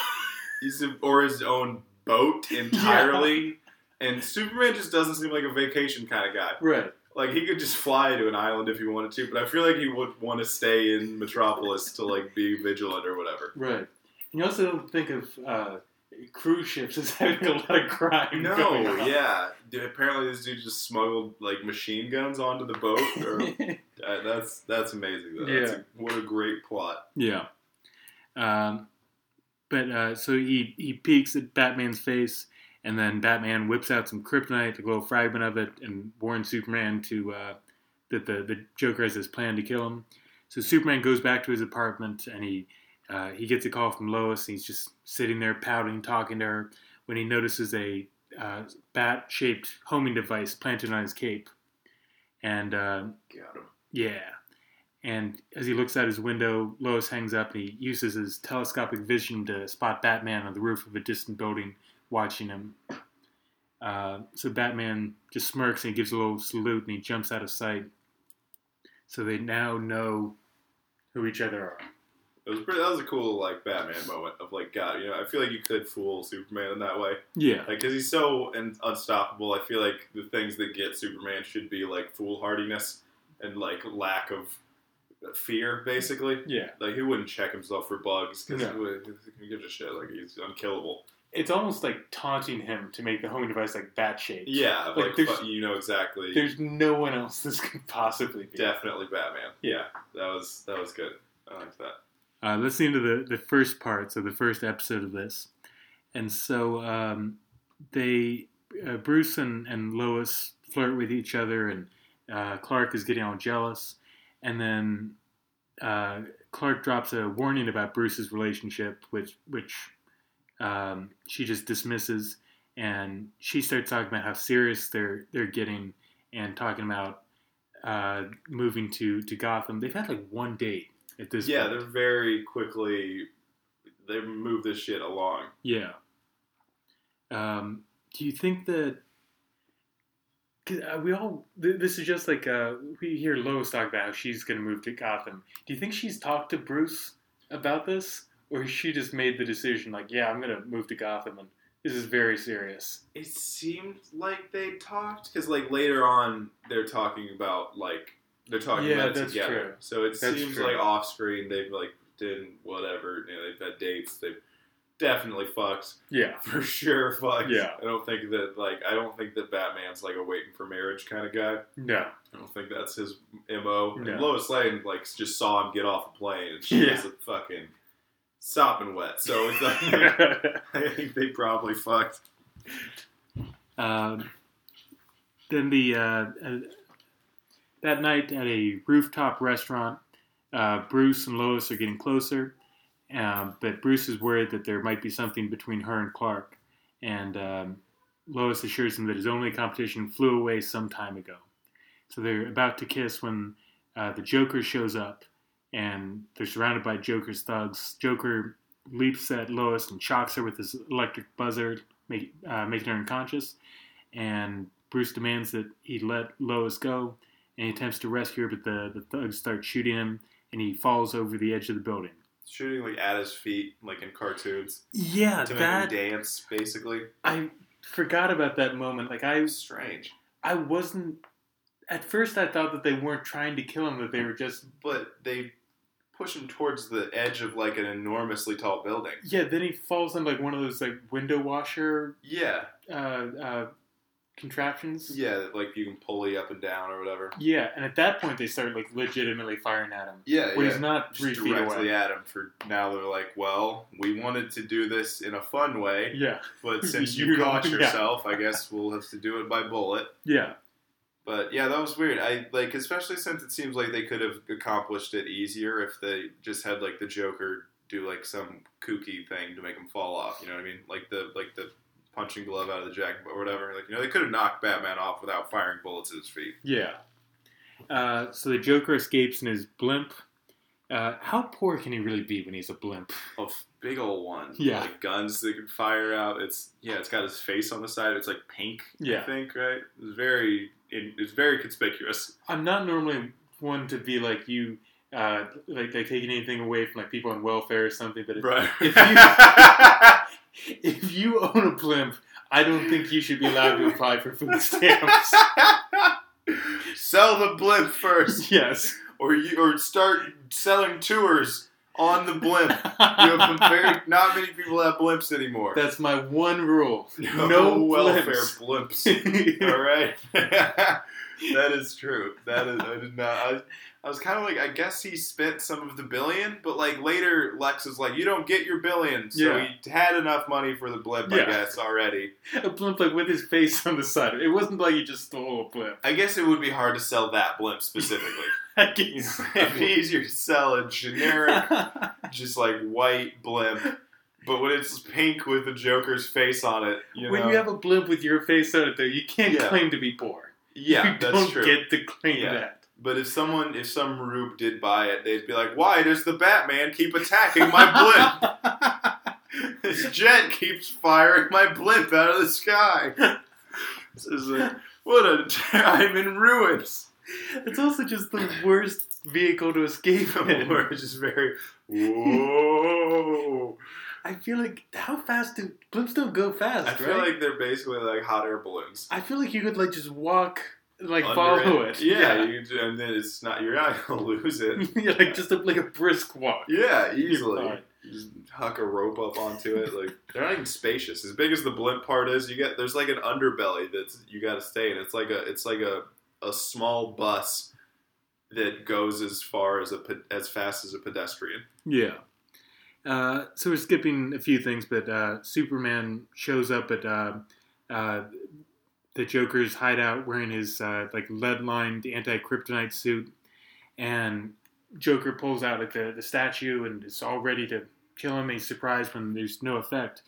he's or his own boat entirely, and Superman just doesn't seem like a vacation kind of guy. right. Like he could just fly to an island if he wanted to, but I feel like he would want to stay in Metropolis to like be vigilant or whatever. Right. And you also don't think of uh, cruise ships as having a lot of crime. No, yeah. Dude, apparently this dude just smuggled like machine guns onto the boat. Or, uh, that's that's amazing. Though. That's Yeah. a, what a great plot. Yeah. Um, but uh, so he, he peeks at Batman's face, and then Batman whips out some kryptonite, a little fragment of it, and warns Superman to uh, that the, the Joker has this plan to kill him. So Superman goes back to his apartment, and he uh, he gets a call from Lois. And he's just sitting there pouting, talking to her, when he notices a uh, bat-shaped homing device planted on his cape. And uh, Got him. yeah. And as he looks out his window, Lois hangs up and he uses his telescopic vision to spot Batman on the roof of a distant building watching him. Uh, so Batman just smirks and he gives a little salute and he jumps out of sight. So they now know who each other are. It was pretty. That was a cool like Batman moment of like God. You know, I feel like you could fool Superman in that way, Yeah. like because he's so un- unstoppable. I feel like the things that get Superman should be like foolhardiness and like lack of fear, basically. Yeah. Like he wouldn't check himself for bugs because No. he, would, he gives a shit. Like he's unkillable. It's almost like taunting him to make the homing device like bat shaped. Yeah, Like, like, there's- you know exactly. There's no one else this could possibly be. Definitely Batman. Yeah. that was that was good. I liked that. Uh, let's into the, the first parts of the first episode of this. And so um, they, uh, Bruce and, and Lois flirt with each other, and uh, Clark is getting all jealous. And then uh, Clark drops a warning about Bruce's relationship, which which um, she just dismisses. And she starts talking about how serious they're they're getting, and talking about uh, moving to, to Gotham. They've had like one date at this Yeah, point. they're very quickly. They move this shit along. Yeah. Um, do you think that? Uh, we all this is just like uh, we hear Lois talk about how she's going to move to Gotham. Do you think she's talked to Bruce about this, or has she just made the decision like, yeah, I'm going to move to Gotham, and this is very serious? It seemed like they talked because, like, later on, they're talking about like they're talking Yeah, about it that's together. true. So it That's seems true. like off screen they've like did whatever. You know, they've had dates. They've definitely fucks. Yeah. for sure. Fucked. Yeah. I don't think that like I don't think that Batman's like a waiting for marriage kind of guy. No. I don't think that's his mo. No. And Lois Lane like just saw him get off a plane and she Yeah. was like, fucking sopping wet. So it's like I think they probably fucked. Um, then the uh, uh, that night at a rooftop restaurant, uh, Bruce and Lois are getting closer, um, but Bruce is worried that there might be something between her and Clark, and um, Lois assures him that his only competition flew away some time ago. So they're about to kiss when uh, the Joker shows up, and they're surrounded by Joker's thugs. Joker leaps at Lois and shocks her with his electric buzzer, make, uh, making her unconscious. And Bruce demands that he let Lois go, and he attempts to rescue her, but the, the thugs start shooting him, and he falls over the edge of the building. Shooting like at his feet, like in cartoons, Yeah, to make him dance, basically. I forgot about that moment. Like I, was strange, I wasn't. At first, I thought that they weren't trying to kill him; that they were just. but they push him towards the edge of like an enormously tall building. Yeah. Then he falls on like one of those like window washer Yeah, uh, uh, contraptions. yeah, like you can pulley up and down or whatever. Yeah, and at that point, they start like legitimately firing at him Yeah, when yeah. he's not three Just feet directly away. at him for now. They're like, well, we wanted to do this in a fun way, Yeah, but since You you caught yeah. yourself, I guess we'll have to do it by bullet. yeah, But yeah, that was weird. I like, especially since it seems like they could have accomplished it easier if they just had like the Joker do like some kooky thing to make him fall off. You know what I mean? Like the like the punching glove out of the jacket or whatever. Like you know, they could have knocked Batman off without firing bullets at his feet. yeah. Uh, so the Joker escapes in his blimp. Uh, how poor can he really be when he's a blimp? A big old one. Yeah. Like guns that can fire out. It's yeah. It's got his face on the side. It's like pink. Yeah. I think right. It's very. It, it's very conspicuous. I'm not normally one to be like you, uh, like like taking anything away from like people on welfare or something. But if, Right. If if you own a blimp, I don't think you should be allowed to apply for food stamps. Sell the blimp first. yes. or you or start selling tours on the blimp. You have very not many people have blimps anymore. That's my one rule. no, no welfare blimps. blimps. All right, that is true. That is. I did not. I, I was kind of like, I guess he spent some of the billion, but like later, Lex is like, you don't get your billion, so Yeah. he had enough money for the blimp, I Yeah. guess already. a blimp like with his face on the side. It wasn't like he just stole a blimp. I guess it would be hard to sell that blimp specifically. I You guess. know, It'd be easier to sell a generic just like white blimp. But when it's pink with the Joker's face on it, you when know, you have a blimp with your face on it, though, you can't Yeah. claim to be poor. Yeah, you that's don't true. get to claim Yeah. that. But if someone, if some rube did buy it, they'd be like, "Why does the Batman keep attacking my blimp? this jet keeps firing my blimp out of the sky. This is a, what a I'm in ruins." It's also just the worst vehicle to escape in. Where it's just very whoa. I feel like how fast do blimps don't go fast, I right? feel like they're basically like hot air balloons. I feel like you could like just walk, like Under follow it. Yeah, you, and then it's not. You're not gonna lose it. yeah, like just a, like a brisk walk. Yeah, easily. You just huck a rope up onto it. Like they're not even spacious. As big as the blimp part is, you get there's like an underbelly that's you got to stay in. It's like a it's like a a small bus that goes as far as a as fast as a pedestrian. Yeah. Uh, so we're skipping a few things, but uh, Superman shows up at uh, uh, the Joker's hideout wearing his uh, like lead-lined anti-kryptonite suit, and Joker pulls out like the, the statue and is all ready to kill him. He's surprised when there's no effect,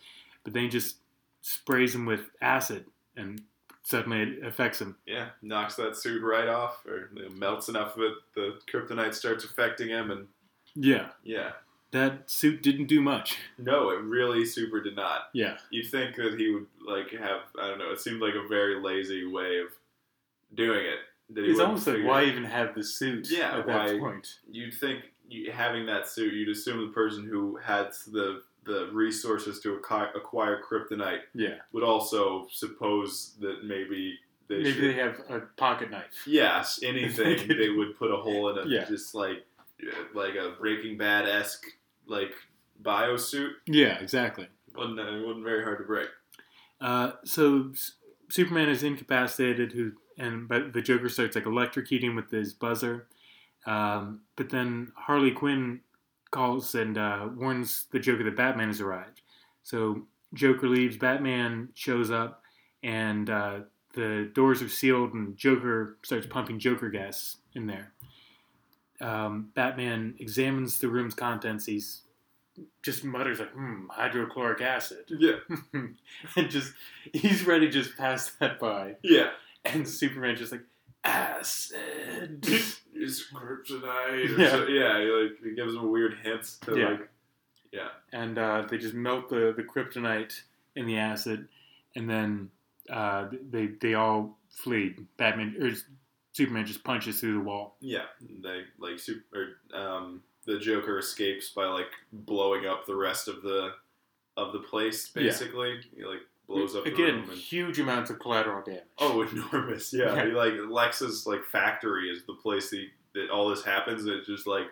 but then he just sprays him with acid, and suddenly it affects him. Yeah, knocks that suit right off, or melts enough of it. The kryptonite starts affecting him, and Yeah, yeah, that suit didn't do much. no, it really super did not. Yeah, You'd think that he would like have I don't know. It seemed like a very lazy way of doing it. It's almost like why even have the suit Yeah, at that point? You'd think you, having that suit, you'd assume the person who had the the resources to acquire, acquire kryptonite Yeah. would also suppose that maybe they Maybe should. they have a pocket knife. Yes, anything they would put a hole in it, Yeah. just like uh, like a Breaking Bad esque like bio suit. Yeah, exactly. wasn't it wasn't very hard to break. Uh, so S- Superman is incapacitated, who and but the Joker starts like electrocuting with his buzzer. Um, but then Harley Quinn calls and uh, warns the Joker that Batman has arrived. So Joker leaves. Batman shows up, and uh, the doors are sealed, and Joker starts pumping Joker gas in there. Um, Batman examines the room's contents. He's just mutters like, "Hmm, hydrochloric acid." Yeah, and just he's ready to just pass that by. yeah. And Superman just like acid. It's kryptonite. Yeah. so, yeah. He, like he gives him weird hints to Yeah. like, yeah, and uh, they just melt the, the kryptonite in the acid, and then uh, they they all flee. Batman or Superman just punches through the wall. yeah. They like super. Um, the Joker escapes by like blowing up the rest of the of the place. Yeah. Basically, he like blows up the Again, room. And, huge amounts of collateral damage. oh, enormous! Yeah, Yeah. He, like Lex's like factory is the place that, that all this happens. And it's just like,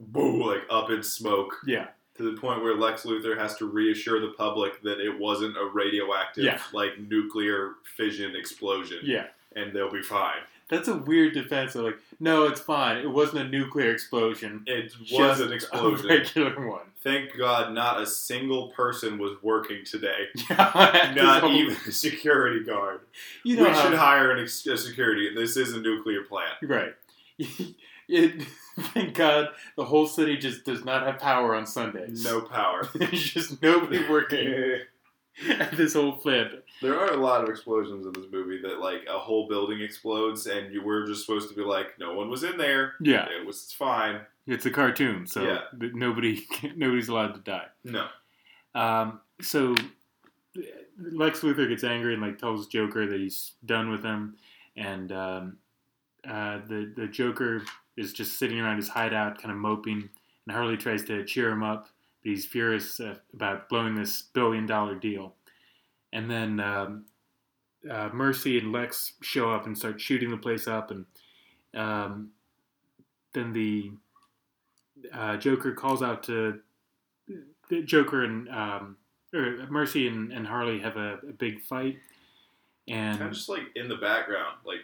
boom, like up in smoke. Yeah, to the point where Lex Luthor has to reassure the public that it wasn't a radioactive, Yeah. like nuclear fission explosion, yeah. and they'll be fine. That's a weird defense. Of like, no, it's fine. It wasn't a nuclear explosion. It was an A explosion. regular one. Thank God, not a single person was working today. Yeah, Not So, even a security guard. You know we how- should hire an ex- a security. This is a nuclear plant. Right. It, thank God the whole city just does not have power on Sundays. No power. There's just nobody working at this whole plant. There are a lot of explosions in this movie that like a whole building explodes, and you were just supposed to be like, no one was in there. Yeah, It was fine. it's a cartoon, so Yeah. nobody nobody's allowed to die. No. Um, so Lex Luthor gets angry and like tells Joker that he's done with him, and um, uh, the the Joker is just sitting around his hideout, kind of moping. And Harley tries to cheer him up, but he's furious uh, about blowing this billion dollar deal. And then um, uh, Mercy and Lex show up and start shooting the place up, and um, then the uh, Joker calls out to the Joker and um, or Mercy and, and Harley have a, a big fight, and just like in the background. Like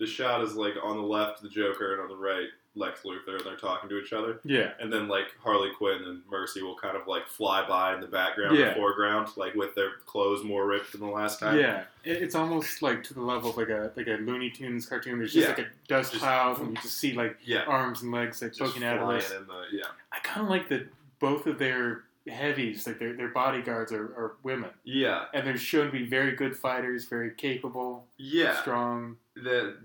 the shot is like on the left the Joker and on the right Lex Luthor, and they're talking to each other. yeah, And then like Harley Quinn and Mercy will kind of like fly by in the background, Yeah. or foreground, like with their clothes more ripped than the last time. yeah, it's almost like to the level of like a like a Looney Tunes cartoon. There's just Yeah. like a dust Just- cloud, and you just see like yeah. arms and legs like Just poking out of this. the yeah. I kind of like that both of their heavies, like their, their bodyguards, are, are women, Yeah, and they're shown to be very good fighters, very capable, yeah. strong. The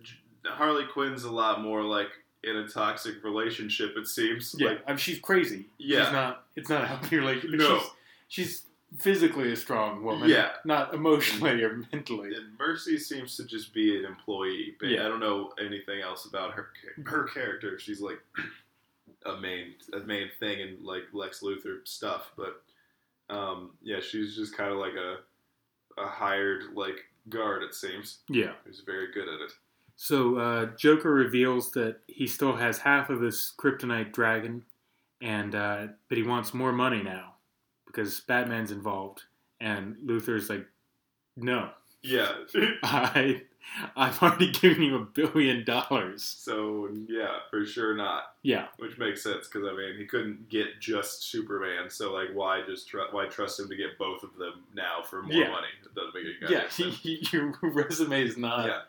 Harley Quinn's a lot more like in a toxic relationship. It seems. Yeah, Like I mean, she's crazy. Yeah. she's not. It's not a healthy relationship. No. she's, she's physically a strong woman. Yeah. Not emotionally or mentally. And Mercy seems to just be an employee, but Yeah. I don't know anything else about her her character. She's like a main a main thing in like Lex Luthor stuff, but um, yeah, she's just kind of like a a hired like guard. It seems Yeah. who's very good at it. So uh, Joker reveals that he still has half of his kryptonite dragon, and uh, but he wants more money now because Batman's involved, and Luthor's like, "No, Yeah. I, I've already given you a billion dollars." so yeah, for sure not. Yeah, Which makes sense because I mean he couldn't get just Superman, so like why just tr- why trust him to get both of them now for more Yeah. money? It doesn't make any yeah. sense. he- your resume is not. yeah.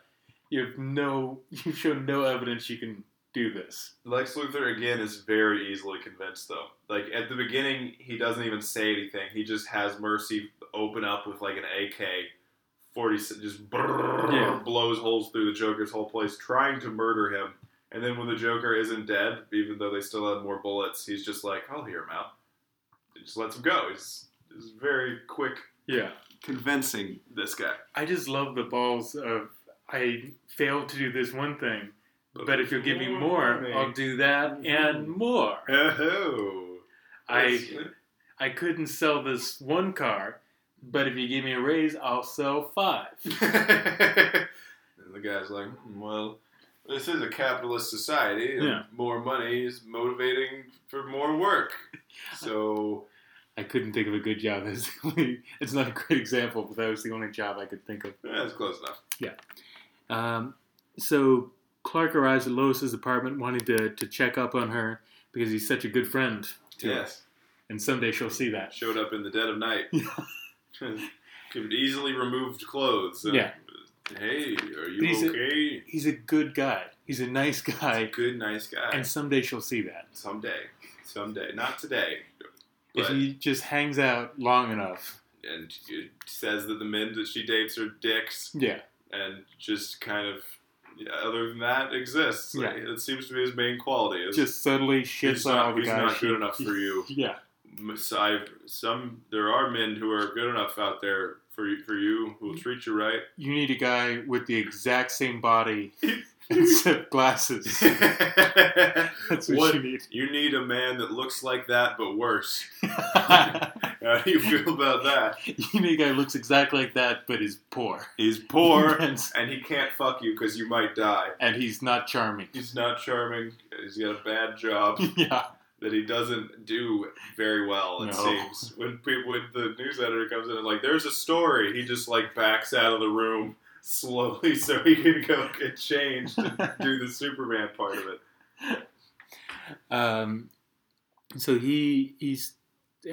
You have no. You show no evidence you can do this. Lex Luthor again is very easily convinced though. Like at the beginning, he doesn't even say anything. He just has Mercy open up with like an AK. 40 just brrrr, Yeah. blows holes through the Joker's whole place, trying to murder him. And then when the Joker isn't dead, even though they still have more bullets, he's just like, "I'll hear him out." He just lets him go. He's, he's very quick, Yeah. convincing. This guy, I just love the balls of I failed to do this one thing, but if you'll give me more, I'll do that and more. Oh, I I couldn't sell this one car, but if you give me a raise, I'll sell five. and the guy's like, "Hmm, well, this is a capitalist society, and Yeah. more money is motivating for more work. So, I couldn't think of a good job. It's not a great example, but that was the only job I could think of. that's close enough. Um, so Clark arrives at Lois's apartment, wanting to, to check up on her because he's such a good friend to her. Yes. And someday she'll see that. Showed up in the dead of night. Could easily removed clothes. and, Yeah. Hey, are you He's a- okay? He's a good guy. He's a nice guy. Good, nice guy. And someday she'll see that. someday, someday, not today. If he just hangs out long enough. and says that the men that she dates are dicks. Yeah. And just kind of yeah, other than that exists. Like, Yeah. It seems to be his main quality. Is Just subtly shits on all the he's guys. not good enough for you. Yeah. I've- some there are men who are good enough out there for you, for you who will treat you right. You need a guy with the exact same body except glasses. That's what, What- you need. you need a man that looks like that but worse. How do you feel about that? you need a guy who looks exactly like that, but is poor. He's poor and, and he can't fuck you because you might die. and he's not charming. He's not charming. He's got a bad job. yeah. that he doesn't do very well. It No. seems when people, when the news editor comes in and like, "There's a story," he just like backs out of the room slowly so he can go get changed and do the Superman part of it. Um, so he he's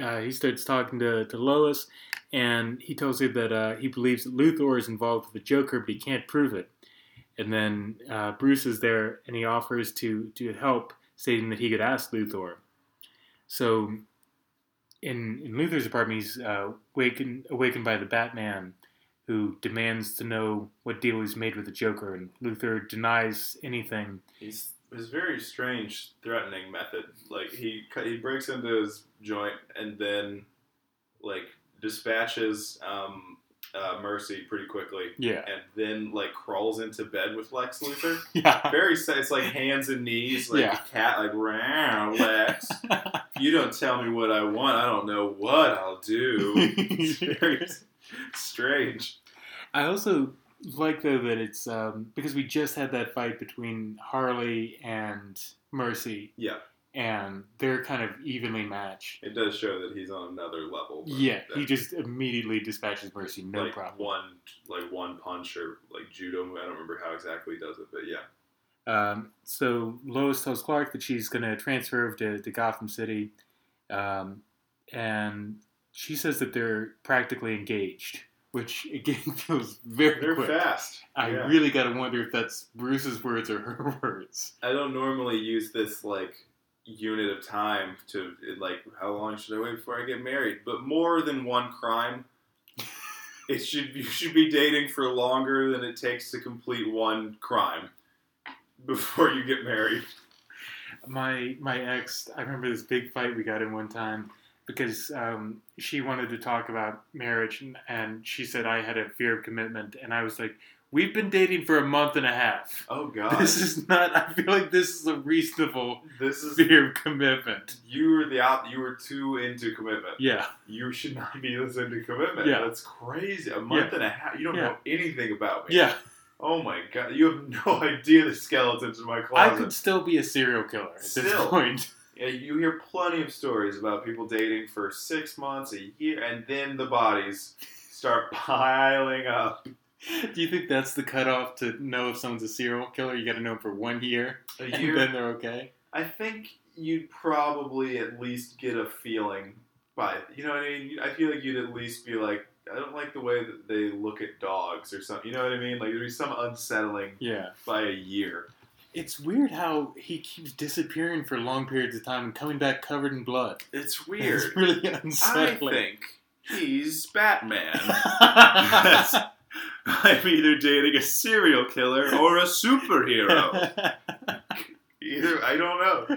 uh, he starts talking to, to Lois, and he tells her that uh, he believes that Luthor is involved with the Joker, but he can't prove it. And then uh, Bruce is there, and he offers to to help, stating that he could ask Luthor. So, in in Luthor's apartment, he's uh, wakened awakened by the Batman, who demands to know what deal he's made with the Joker, and Luthor denies anything. He's his very strange threatening method. Like he he breaks into his joint and then like dispatches um, uh, Mercy pretty quickly. Yeah, And then like crawls into bed with Lex Luthor. yeah. Very, it's like hands and knees, like Yeah. a cat, like "Row, Lex. You don't tell me what I want, I don't know what I'll do. Strange. I also like though that it's um, because we just had that fight between Harley and Mercy, Yeah, and they're kind of evenly matched. it does show that he's on another level. Yeah, he just immediately dispatches Mercy, no like problem. one, like one punch or like judo. I don't remember how exactly he does it, but yeah. Um, so Lois tells Clark that she's going to transfer to, to Gotham City, um, and she says that they're practically engaged, which again feels very They're quick. fast. I Yeah. really got to wonder if that's Bruce's words or her words. I don't normally use this like unit of time to like how long should I wait before I get married, but more than one crime. It should you should be dating for longer than it takes to complete one crime before you get married. my my ex i remember this big fight we got in one time because um, she wanted to talk about marriage, and, and she said I had a fear of commitment, and I was like, "We've been dating for a month and a half. Oh god. This is not. I feel like this is a reasonable this is fear of commitment." you were the out you were too into commitment. Yeah, You should not be this into commitment. Yeah. That's crazy. A month and a half. You don't Yeah. know anything about me. yeah. Oh my god. You have no idea the skeletons in my closet. I could still be a serial killer at this Still. Point. Yeah, you hear plenty of stories about people dating for six months, a year, and then the bodies start piling up. Do you think that's the cutoff to know if someone's a serial killer? You got to know them for one year, A and year. then they're okay. I think you'd probably at least get a feeling by you know what I mean. I feel like you'd at least be like, I don't like the way that they look at dogs or something. You know what I mean? Like there'd be some unsettling Yeah. by a year. It's weird how he keeps disappearing for long periods of time and coming back covered in blood. It's weird. It's really unsettling. I think he's Batman. I'm either dating a serial killer or a superhero. Either I don't know.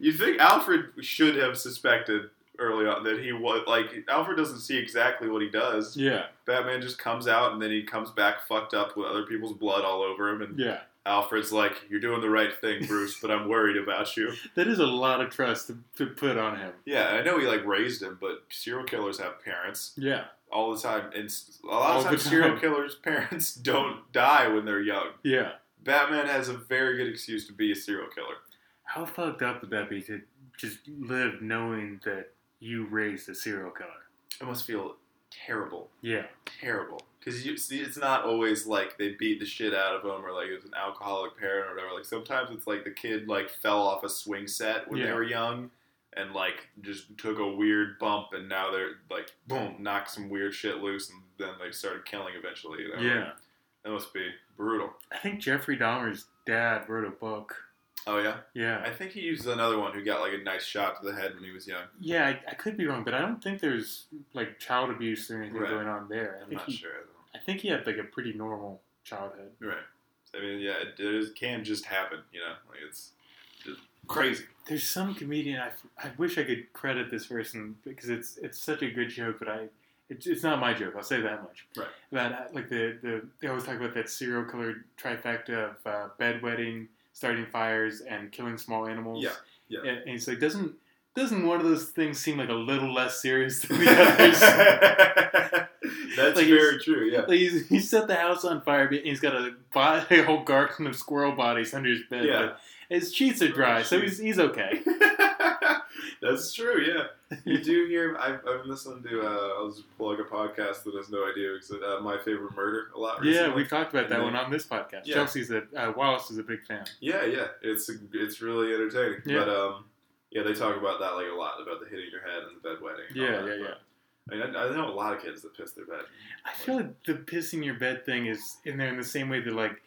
You think Alfred should have suspected early on that he was like Alfred doesn't see exactly what he does. yeah, Batman just comes out and then he comes back fucked up with other people's blood all over him, and yeah. Alfred's like, "You're doing the right thing, Bruce, but I'm worried about you." That is a lot of trust to, to put on him. Yeah, I know he like raised him, but serial killers have parents Yeah, all the time, and a lot All of times serial killers' parents don't die when they're young. yeah. Batman has a very good excuse to be a serial killer. How fucked up would that be to just live knowing that you raised a serial killer? It must feel terrible. Yeah, terrible because you see it's not always like they beat the shit out of him or like it was an alcoholic parent or whatever like sometimes it's like the kid like fell off a swing set when they were young and like just took a weird bump and now they're like boom knocked some weird shit loose and then they started killing eventually you know? yeah. that must be brutal I think Jeffrey Dahmer's dad wrote a book. oh yeah Yeah, I think he used another one who got like a nice shot to the head when he was young yeah. I, I could be wrong, but I don't think there's like child abuse or anything Right. going on there. I I'm think not he, sure I think he had like a pretty normal childhood. right I mean yeah it, can just happen you know like it's just crazy There's some comedian I, I wish I could credit this person because it's it's such a good joke, but I it's, it's not my joke. I'll say that much. Right. About uh, like the, the they always talk about that serial killer trifecta of uh, bedwetting, starting fires, and killing small animals. Yeah, yeah. And, and he's like, doesn't doesn't one of those things seem like a little less serious than the others? That's Like, very true. Yeah. like he's, he set the house on fire, he's got a, bo- a whole garden of squirrel bodies under his bed. Yeah. His sheets are dry, so he's he's okay. That's true. Yeah. You do hear. I've, I've been listening to. Uh, I'll just plug a podcast that has no idea. Because, uh, my favorite murder a lot. Yeah, we've talked about that And one on this podcast. Yeah. Chelsea's a uh, Wallace is a big fan. Yeah, yeah. It's it's really entertaining. Yeah. But um, yeah, they talk about that like a lot about the hitting your head and the bedwetting. and all Yeah, that, yeah, but- I mean, I, I know a lot of kids that piss their bed. I feel like the pissing your bed thing is in there in the same way that like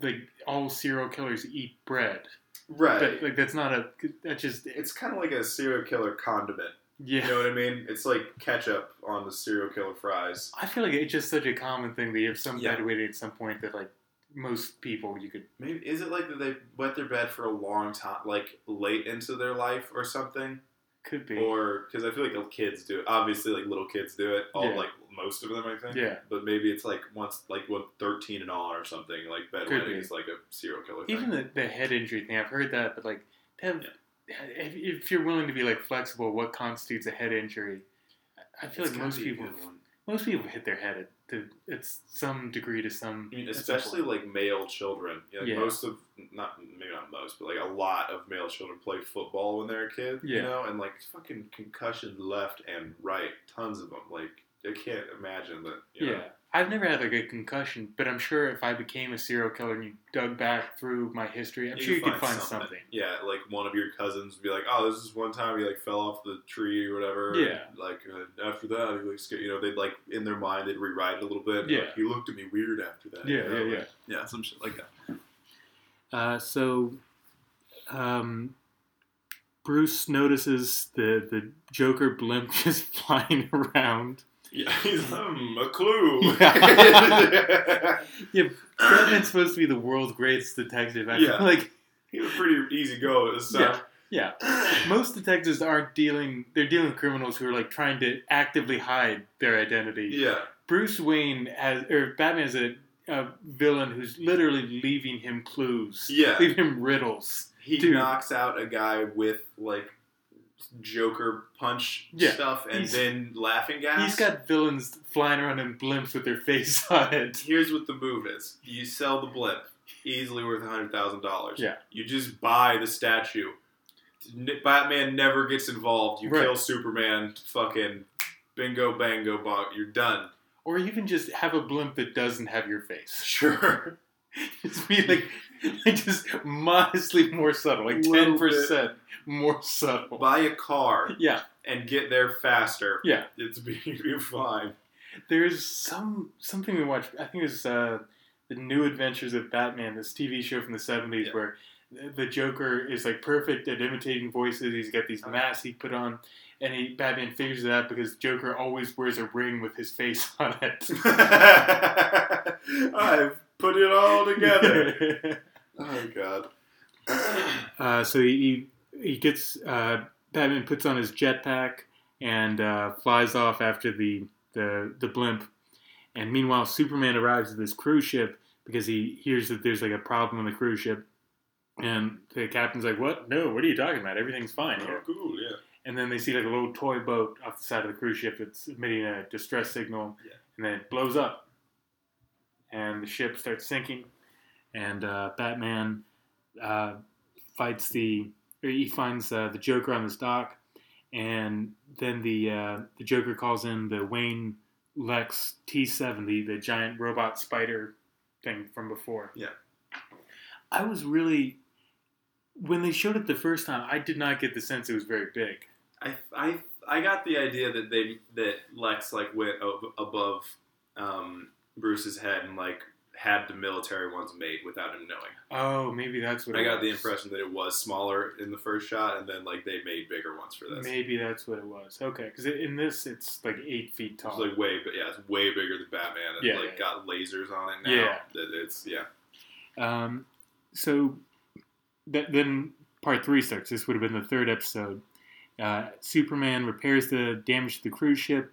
like all serial killers eat bread. Right. But like that's not a that just it's kind of like a serial killer condiment. yeah. You know what I mean? It's like ketchup on the serial killer fries. I feel like it's just such a common thing that you have some Yeah. bedwetting at some point that like most people you could Maybe is it like that they wet their bed for a long time, like late into their life or something? Could be. Or because I feel like kids do it. Obviously, like little kids do it. All Yeah. like most of them, I think. yeah. But maybe it's like once, like what thirteen and on or something. Like bedwetting is like a serial killer. Thing. Even the, the head injury thing, I've heard that, but like have, if, if you're willing to be like flexible, what constitutes a head injury? I feel It's like most people most people hit their head at to it's some degree to some. I mean, especially like male children. You know, Yeah. Most of not maybe not most, but like a lot of male children play football when they're a kid. You know, and like fucking concussions left and right, tons of them. Like I can't imagine that. You yeah. I've never had like a concussion, but I'm sure if I became a serial killer and you dug back through my history, I'm You sure you could find something. something. Yeah, like one of your cousins would be like, "Oh, this is one time he like fell off the tree or whatever." Yeah. And, like uh, after that, he like you know they'd like in their mind they'd rewrite it a little bit. Yeah. Like, he looked at me weird after that. Yeah, you know, yeah, yeah. yeah, some shit like that. Uh, so, um, Bruce notices the the Joker blimp just flying around. Yeah, he's um, a clue. Yeah, Batman's supposed to be the world's greatest detective. I Yeah. like he was pretty easy go at this time. Yeah. Yeah. Most detectives aren't dealing. They're dealing with criminals who are like trying to actively hide their identity. yeah. Bruce Wayne has, or Batman is a, a villain who's literally leaving him clues. Yeah. Leaving him riddles. He Dude. knocks out a guy with like Joker punch Yeah, stuff and then laughing gas. He's got villains flying around in blimps with their face on it. Here's what the move is: you sell the blimp, easily worth hundred thousand dollars. Yeah. You just buy the statue. Batman never gets involved. You Right. kill Superman. Fucking bingo, bango, bong. You're done. Or even just have a blimp that doesn't have your face. Sure. Just be like just modestly more subtle, like ten percent more subtle. buy a car Yeah, and get there faster. yeah. It's being fine. There's some something we watched. I think it was uh, the New Adventures of Batman, this TV show from the '70s, Yeah. where the Joker is like perfect at imitating voices. He's got these masks he put on, and he Batman figures it out because Joker always wears a ring with his face on it. I've put it all together. Oh god. uh, so he he gets uh, Batman puts on his jetpack and uh, flies off after the, the the blimp. And meanwhile, Superman arrives at this cruise ship because he hears that there's like a problem on the cruise ship. And the captain's like, "What? No, what are you talking about? Everything's fine here." oh, cool. Yeah. And then they see like a little toy boat off the side of the cruise ship that's emitting a distress signal, Yeah. and then it blows up, and the ship starts sinking, and uh, Batman uh, fights the or he finds uh, the Joker on this dock, and then the uh, the Joker calls in the Wayne Lex T seventy, the giant robot spider thing from before. Yeah. I was really when they showed it the first time, I did not get the sense it was very big. I, I, I got the idea that they that Lex like went above um, Bruce's head and like had the military ones made without him knowing. Oh, maybe that's what I got the impression that it was smaller in the first shot, and then like they made bigger ones for this. Maybe that's what it was. Okay, because in this it's like eight feet It's tall. like way, but yeah, it's way bigger than Batman. and Yeah, like yeah, got lasers on it now. Yeah. it's yeah. Um, so that, then part three starts. This would have been the third episode. Uh, Superman repairs the damage to the cruise ship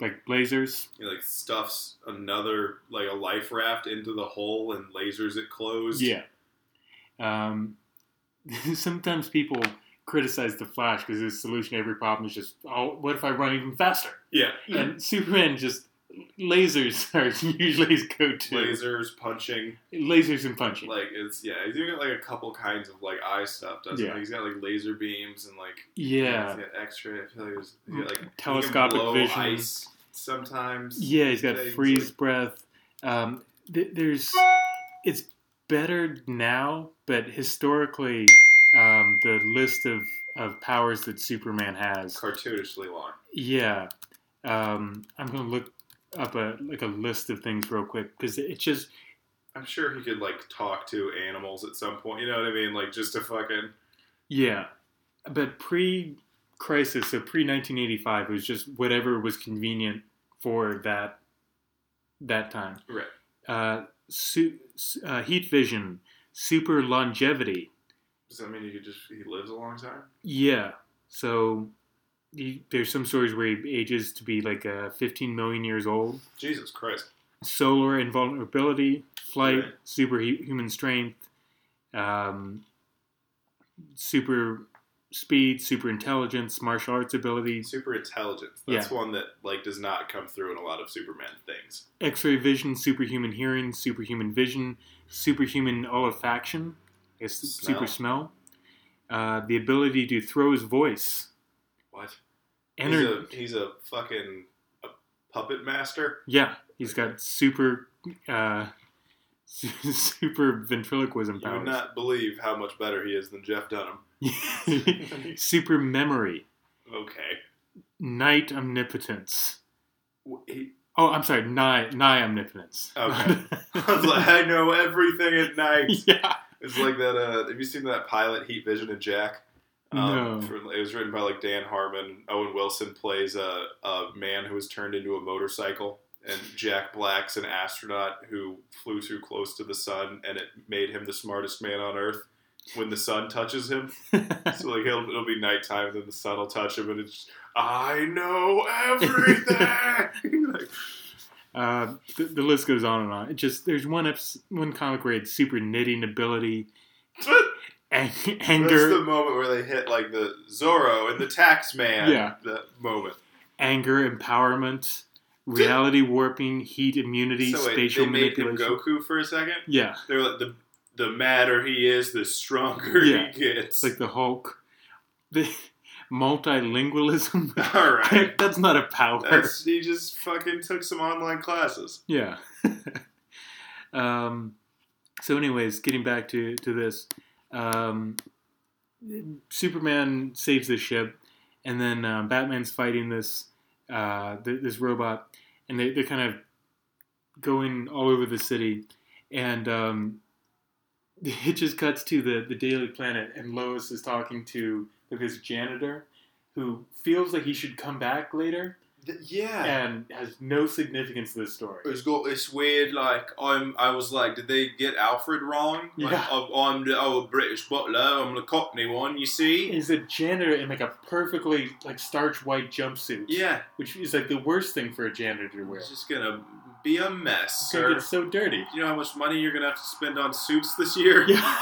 like lasers. He like stuffs another like a life raft into the hole and lasers it closed. Yeah. Um, sometimes people criticize the Flash because his solution to every problem is just, oh, what if I run even faster? yeah. And Superman just lasers are usually his go-to. Lasers punching Lasers and punching. like it's yeah. He's even got like a couple kinds of like eye stuff. Doesn't Yeah. he? He's got like laser beams and like yeah. He's got extra. I feel like he's got, like Telescopic vision. ice sometimes. Yeah, he's got things, freeze like- breath. Um, th- there's, it's better now, but historically, um, the list of, of powers that Superman has, cartoonishly long. yeah, um, I'm gonna look up a like a list of things real quick because it just I'm sure he could like talk to animals at some point. You know what I mean? Like just to fucking yeah, but pre crisis, so pre 1985, it was just whatever was convenient for that that time. right. uh, su- uh, heat vision, super longevity. Does that mean he could just he lives a long time? Yeah. So he, there's some stories where he ages to be like uh, 15 million years old. Jesus Christ. Solar invulnerability, flight, Right. superhuman strength, um, super speed, super intelligence, martial arts ability. Super intelligence. That's one that like does not come through in a lot of Superman things. X-ray vision, superhuman hearing, superhuman vision, superhuman olfaction, I guess Smell. super smell, uh, the ability to throw his voice. What? Ener- he's a he's a fucking a puppet master. yeah, he's got super, uh, super ventriloquism You would powers. not believe how much better he is than Jeff Dunham. super memory, Okay. night omnipotence. He, Oh, I'm sorry, nigh, nigh omnipotence. Okay. I was like, I know everything at night. yeah. It's like that. Uh, have you seen that pilot Heat Vision and Jack? No. for- it was written by like Dan Harmon. Owen Wilson plays a, a man who was turned into a motorcycle, and Jack Black's an astronaut who flew too close to the sun, and it made him the smartest man on Earth. when the sun touches him. So like it'll, it'll be nighttime, then the sun will touch him, and it's I know everything. like, Uh, the, the list goes on and on. It just there's one episode, one comic where it's super knitting ability, ang- that's the moment where they hit like the Zorro and the Tax Man. Yeah. that moment. anger, empowerment, reality warping, heat immunity, so wait, spatial they made him manipulation. Goku for a second. Yeah, They're like the the madder he is, the stronger Yeah. he gets. like the Hulk. The multilingualism. All right. That's not a power. That's, he just fucking took some online classes. Yeah. um, so, anyways, getting back to to this, um, Superman saves the ship, and then um, Batman's fighting this uh, th- this robot, and they they're kind of going all over the city, and um, it just cuts to the the Daily Planet, and Lois is talking to this janitor who feels like he should come back later yeah. and has no significance to this story. It's got this weird, like I'm. I was like, did they get Alfred wrong? Like, Yeah. I'm, I'm the old British butler. I'm the Cockney one. You see? he's a janitor in like a perfectly like starch white jumpsuit, Yeah. which is like the worst thing for a janitor to wear. It's just gonna be a mess, It's gonna get so dirty. You know how much money you're gonna have to spend on suits this year? Yeah.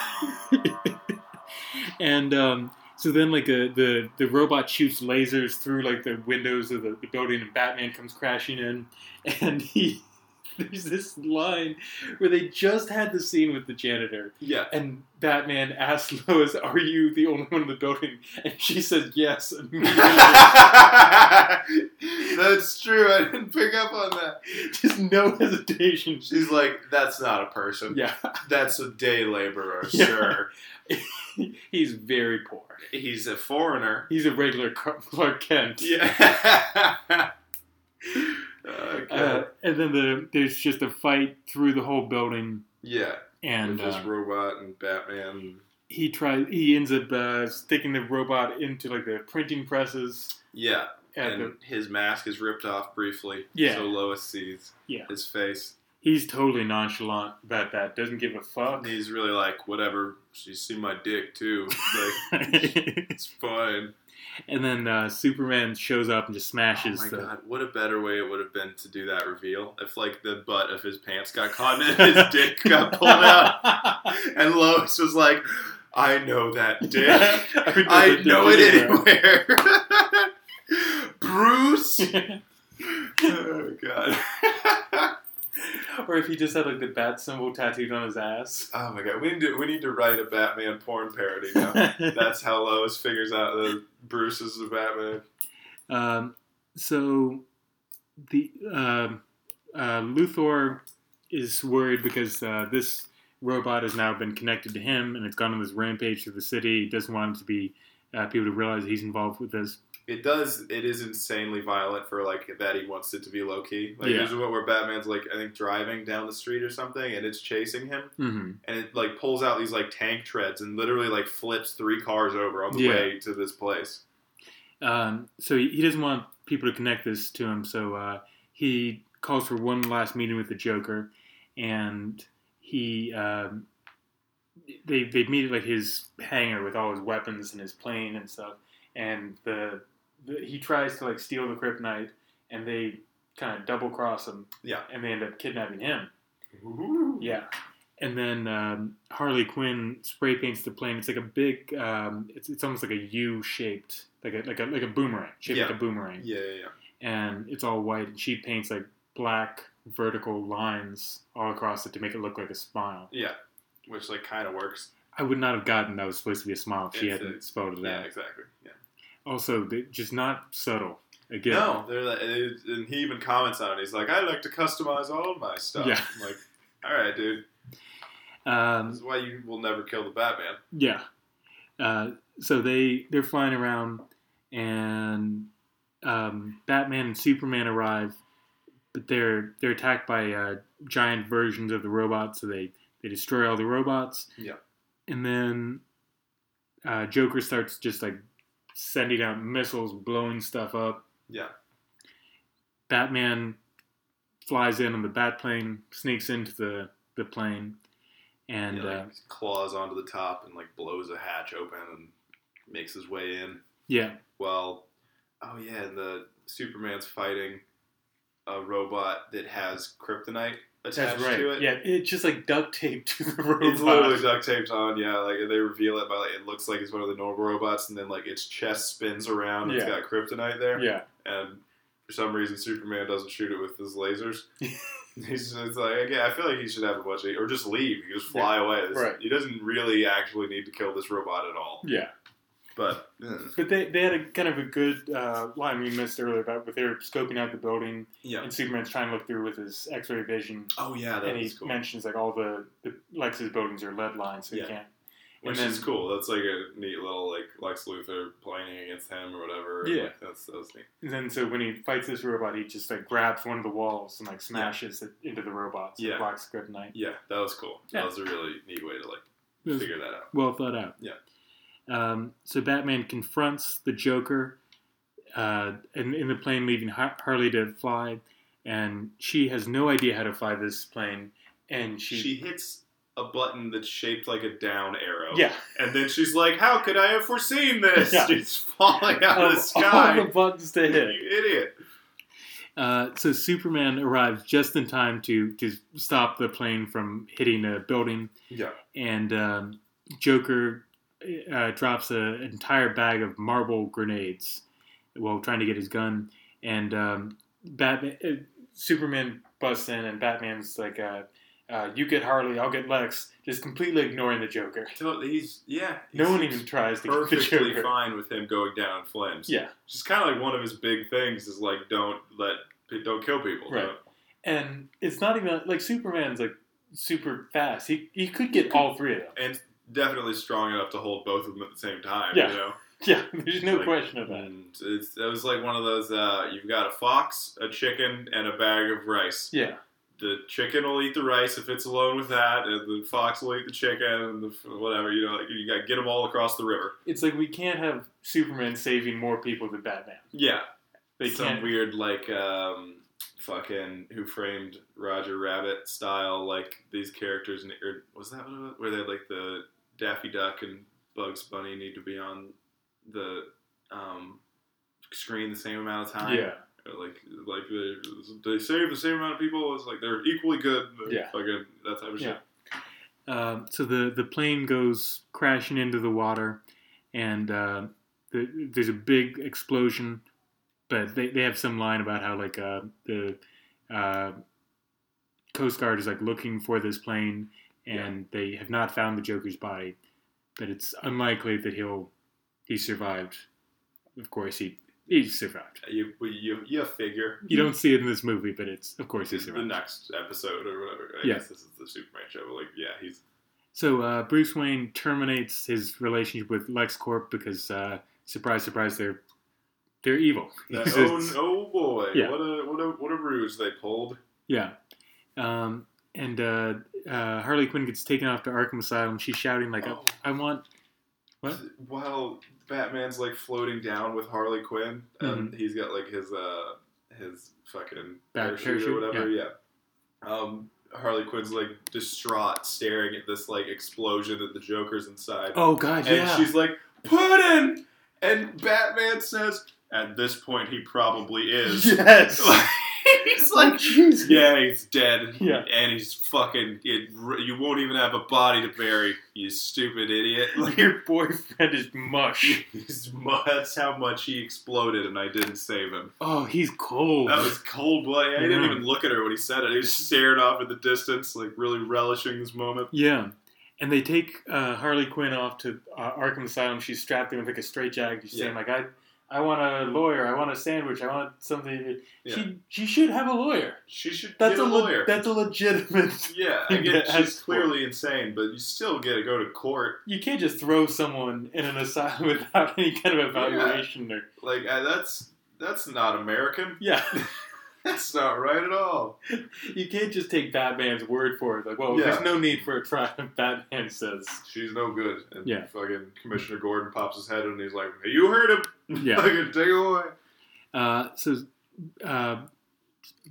and um, so then like a, the the robot shoots lasers through like the windows of the, the building, and Batman comes crashing in, and he. There's this line where they just had the scene with the janitor, Yeah. and Batman asks Lois, "Are you the only one in the building?" And she says, "Yes." That's true. I didn't pick up on that. Just no hesitation. She's like, that's not a person. Yeah, That's a day laborer, Yeah. sir. he's very poor. He's a foreigner. He's a regular Clark Kent. Yeah. okay. Uh, and then the there's just a fight through the whole building, yeah. and with this uh, robot and Batman. he tries. He ends up uh, sticking the robot into like the printing presses. Yeah. And the, his mask is ripped off briefly. Yeah. So Lois sees Yeah. his face. He's totally nonchalant about that. Doesn't give a fuck. He's really like, whatever. She's seen my dick too. Like, it's fine. and then uh, Superman shows up and just smashes. Oh my the. god, what a better way it would have been to do that reveal. If like the butt of his pants got caught in it, his dick got pulled out. And Lois was like, I know that dick. I know it anywhere. Bruce. oh god. or if he just had like the bat symbol tattooed on his ass. oh my god. We need to we need to write a Batman porn parody now. That's how Lois figures out that Bruce is the Batman. Um, so the um uh, Luthor is worried because uh, this robot has now been connected to him and it's gone on this rampage through the city. He doesn't want it to be uh, people to realize he's involved with this. It does. It is insanely violent for like that. He wants it to be low key. Like Yeah. there's one where Batman's like I think driving down the street or something, and it's chasing him, hmm and it like pulls out these like tank treads and literally like flips three cars over on the Yeah. way to this place. Um, so he, he doesn't want people to connect this to him. So uh, he calls for one last meeting with the Joker, and he um, they they meet at like his hangar with all his weapons and his plane and stuff. And the he tries to like steal the kryptonite, and they kind of double cross him. Yeah. and they end up kidnapping him. Ooh. Yeah. And then um, Harley Quinn spray paints the plane. It's like a big. Um, it's, it's almost like a U shaped, like a like a like a boomerang, shaped like a boomerang. Yeah, yeah, yeah. And it's all white, and she paints like black vertical lines all across it to make it look like a smile. Yeah, which like kind of works. I would not have gotten that was supposed to be a smile if she It's hadn't a- spelled it Yeah, out. exactly. Yeah. Also, just not subtle. Again, No, they're like, and he even comments on it. He's like, I like to customize all my stuff. Yeah. I'm like, all right, dude. Um, This is why you will never kill the Batman. Yeah. Uh, so they they're flying around, and um, Batman and Superman arrive, but they're they're attacked by uh, giant versions of the robots. So they they destroy all the robots. Yeah. And then uh, Joker starts just like sending out missiles, blowing stuff up. Yeah. Batman flies in on the Batplane, sneaks into the the plane, and He, like, uh, claws onto the top and like blows a hatch open and makes his way in. yeah, Well, oh yeah, and the Superman's fighting a robot that has kryptonite attached right. to it. Yeah, it's just like duct taped to the robot. It's literally duct taped on, yeah. Like they reveal it by like it looks like it's one of the normal robots, and then like its chest spins around. and It's Yeah. got kryptonite there, yeah, and for some reason Superman doesn't shoot it with his lasers. He's just like, yeah, I feel like he should have a bunch of, or just leave, he just fly away. This- Right. He doesn't really actually need to kill this robot at all. yeah. But eh, But they, they had a kind of a good uh, line we missed earlier about with they were scoping out the building yeah. and Superman's trying to look through with his X-ray vision, Oh yeah, that and he cool. mentions like all the, the Lex's buildings are lead lines, so Yeah. you can't. Which and is cool. That's like a neat little like Lex Luthor playing against him or whatever. Yeah. Like, that's that was neat. And then so when he fights this robot, he just like grabs one of the walls and like smashes it into the robot, so Yeah. it blocks kryptonite. Yeah, that was cool. Yeah. That was a really neat way to like figure that out. well thought out. Yeah. Um, so Batman confronts the Joker, uh, in, in the plane, leaving Harley to fly, and she has no idea how to fly this plane, and she, She hits a button that's shaped like a down arrow. yeah, And then she's like, "How could I have foreseen this? Yeah. It's falling out of the sky." all the buttons to hit. You idiot. Uh, so Superman arrives just in time to to stop the plane from hitting a building, Yeah. and um, Joker uh, drops a, an entire bag of marble grenades while trying to get his gun, and um, Batman, uh, Superman busts in, and Batman's like, uh, uh, "You get Harley, I'll get Lex," just completely ignoring the Joker. So he's yeah. No one even tries to get perfectly Joker. fine with him going down in flames. Yeah, Just kind of like one of his big things is like don't let don't kill people. Right. Don't- and it's not even like Superman's like super fast. He he could get all three of them. And definitely strong enough to hold both of them at the same time. Yeah. You know. Yeah, there's no Like, question of that. It's, it was like one of those. Uh, you've got a fox, a chicken, and a bag of rice. Yeah, The chicken will eat the rice if it's alone with that, and the fox will eat the chicken, and the whatever. You know, like you got to get them all across the river. it's like we can't have Superman saving more people than Batman. Yeah, They some can't. weird like um, fucking Who Framed Roger Rabbit style like these characters. Or was that what it was? where they like the Daffy Duck and Bugs Bunny need to be on the um, screen the same amount of time? Yeah, like like they, they save the same amount of people. It's like they're equally good. Yeah. fucking that type of shit. Um, so the the plane goes crashing into the water, and uh, the, there's a big explosion. But they, they have some line about how like uh, the uh, Coast Guard is like looking for this plane, and they have not found the Joker's body. But it's unlikely that he'll he survived. Of course, he he survived. You you you figure. You don't see it in this movie, but it's of course he survived. the next episode or whatever. I Yeah. guess this is the Superman show. But like, yeah, he's So uh, Bruce Wayne terminates his relationship with LexCorp because, uh, surprise, surprise, they're they're evil. That, oh, oh boy! Yeah. What a what a what a ruse they pulled. Yeah, um, and uh, uh, Harley Quinn gets taken off to Arkham Asylum. She's shouting like, Oh. "I want What? While Batman's like floating down with Harley Quinn, and he's got like his uh his fucking Mm-hmm. Parachute, parachute, or whatever. Yeah. Um, Harley Quinn's like distraught, staring at this like explosion that the Joker's inside, oh god, and yeah." she's like, "Puddin!" And Batman says, "At this point, he probably is." yes. he's like, jeez. Yeah, he's dead. Yeah. and he's fucking. It, you won't even have a body to bury. You stupid idiot. Like, Your boyfriend is mush. he's, that's how much he exploded, and I didn't save him. Oh, he's cold. That was cold blooded. I didn't Yeah. even look at her when he said it. He was staring off at the distance, like really relishing this moment. Yeah. And they take uh, Harley Quinn off to uh, Arkham Asylum. She's strapped in with like a straitjacket. She's saying Yeah. like, "I, I want a lawyer. I want a sandwich. I want something." Yeah. She she should have a lawyer. She should That's get a a, le- lawyer. that's a legitimate. yeah, I thing get that has she's clearly insane, but you still get to go to court. You can't just throw someone in an asylum without any kind of evaluation or Like uh, that's that's not American. yeah. That's not right at all. You can't just take Batman's word for it. Like, well, Yeah. there's no need for a trial. Batman says, She's no good. And Yeah. fucking Commissioner Gordon pops his head and he's like, hey, "You heard him. yeah. Fucking take it away." Uh, so uh,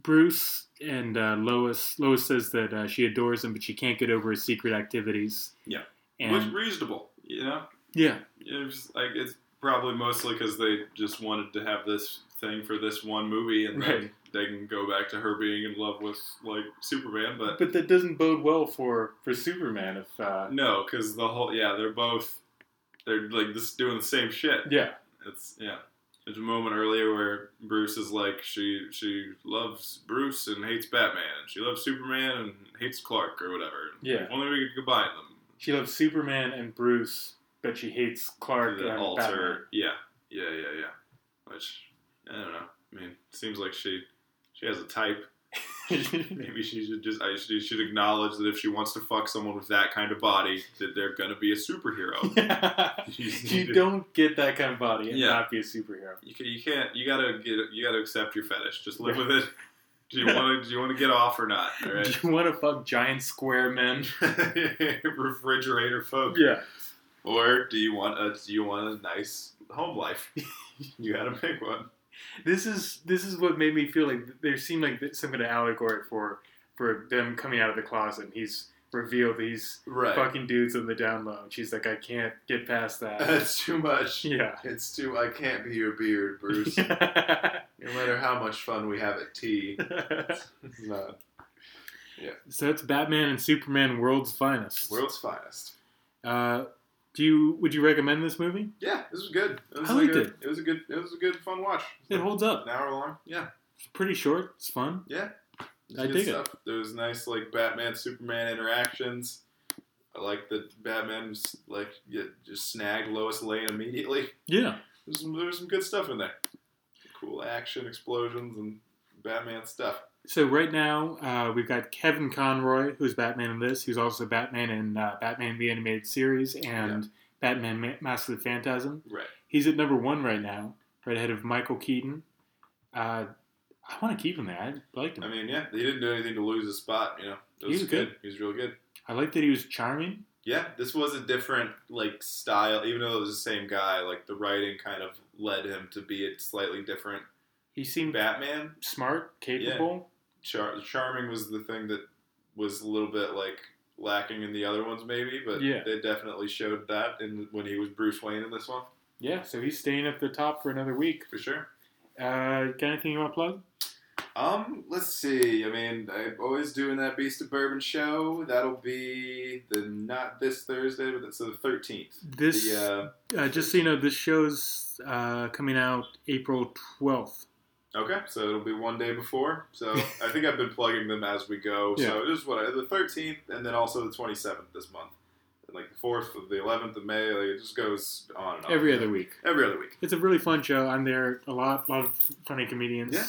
Bruce and uh, Lois. Lois says that uh, she adores him, but she can't get over his secret activities. Yeah. and was reasonable, you know. yeah, It was like it's probably mostly because they just wanted to have this thing for this one movie, and then Right. they can go back to her being in love with like Superman. But but that doesn't bode well for for Superman if. Uh, no, because the whole yeah, they're both they're like just doing the same shit. yeah, It's yeah. There's a moment earlier where Bruce is like she she loves Bruce and hates Batman, and she loves Superman and hates Clark or whatever. Yeah. If only we could combine them. she loves Superman and Bruce, but she hates Clark the and alter. Yeah, yeah, yeah, yeah. Which I don't know. I mean, seems like she she has a type. Maybe she should just I she should acknowledge that if she wants to fuck someone with that kind of body, that they're gonna be a superhero. You you to- don't get that kind of body and Yeah. not be a superhero. You, can, you can't. You gotta get. You gotta accept your fetish. Just live with it. Do you want to? Do you want to get off or not? All right. Do you want to fuck giant square men? Refrigerator folk. Yeah. Or do you want a? Do you want a nice home life? you gotta pick one. This is this is what made me feel like there seemed like some kind of allegory for for them coming out of the closet. And he's revealed these Right. fucking dudes on the down low. And she's like, I can't get past that. That's too much. yeah. It's too. I can't be your beard, Bruce. no matter how much fun we have at tea, it's not so that's Batman and Superman World's Finest. world's finest. Uh, do you would you recommend this movie? Yeah, this was good. It was I like liked a, it. It was a good. It was a good, fun watch. It holds up. An hour long. Yeah. It's pretty short. It's fun. Yeah. It's I dig it. stuff. There was nice like Batman Superman interactions. I like that Batman like just snagged Lois Lane immediately. Yeah. There's some, there was some good stuff in there. Cool action, explosions, and Batman stuff. So right now uh, we've got Kevin Conroy, who's Batman in this. He's also Batman in uh, Batman the Animated Series and Batman Ma- Mask of the Phantasm. Right. He's at number one right now, right ahead of Michael Keaton. Uh, I want to keep him there. I liked him. I mean, yeah, he didn't do anything to lose his spot. You know, it He was, was good. good. He was really good. I like that he was charming. Yeah, this was a different like style. Even though it was the same guy, like the writing kind of led him to be a slightly different He seemed Batman. smart, capable. Char- charming was the thing that was a little bit like lacking in the other ones, maybe, but Yeah. they definitely showed that in when he was Bruce Wayne in this one Yeah. so he's staying at the top for another week. for sure. Uh, got anything you want to plug? Um, let's see. I mean, I'm always doing that Beast of Bourbon show. That'll be the not this Thursday, but it's the 13th. This, The, uh, uh, just so you know, this show's uh, coming out April 12th. Okay, so it'll be one day before. So I think I've been plugging them as we go. So it is what the 13th, and then also the 27th this month, and like the 4th, the 11th of May. Like it just goes on and on. Every other week. Every other week. It's a really fun show. I'm there a lot, lot of funny comedians. Yeah.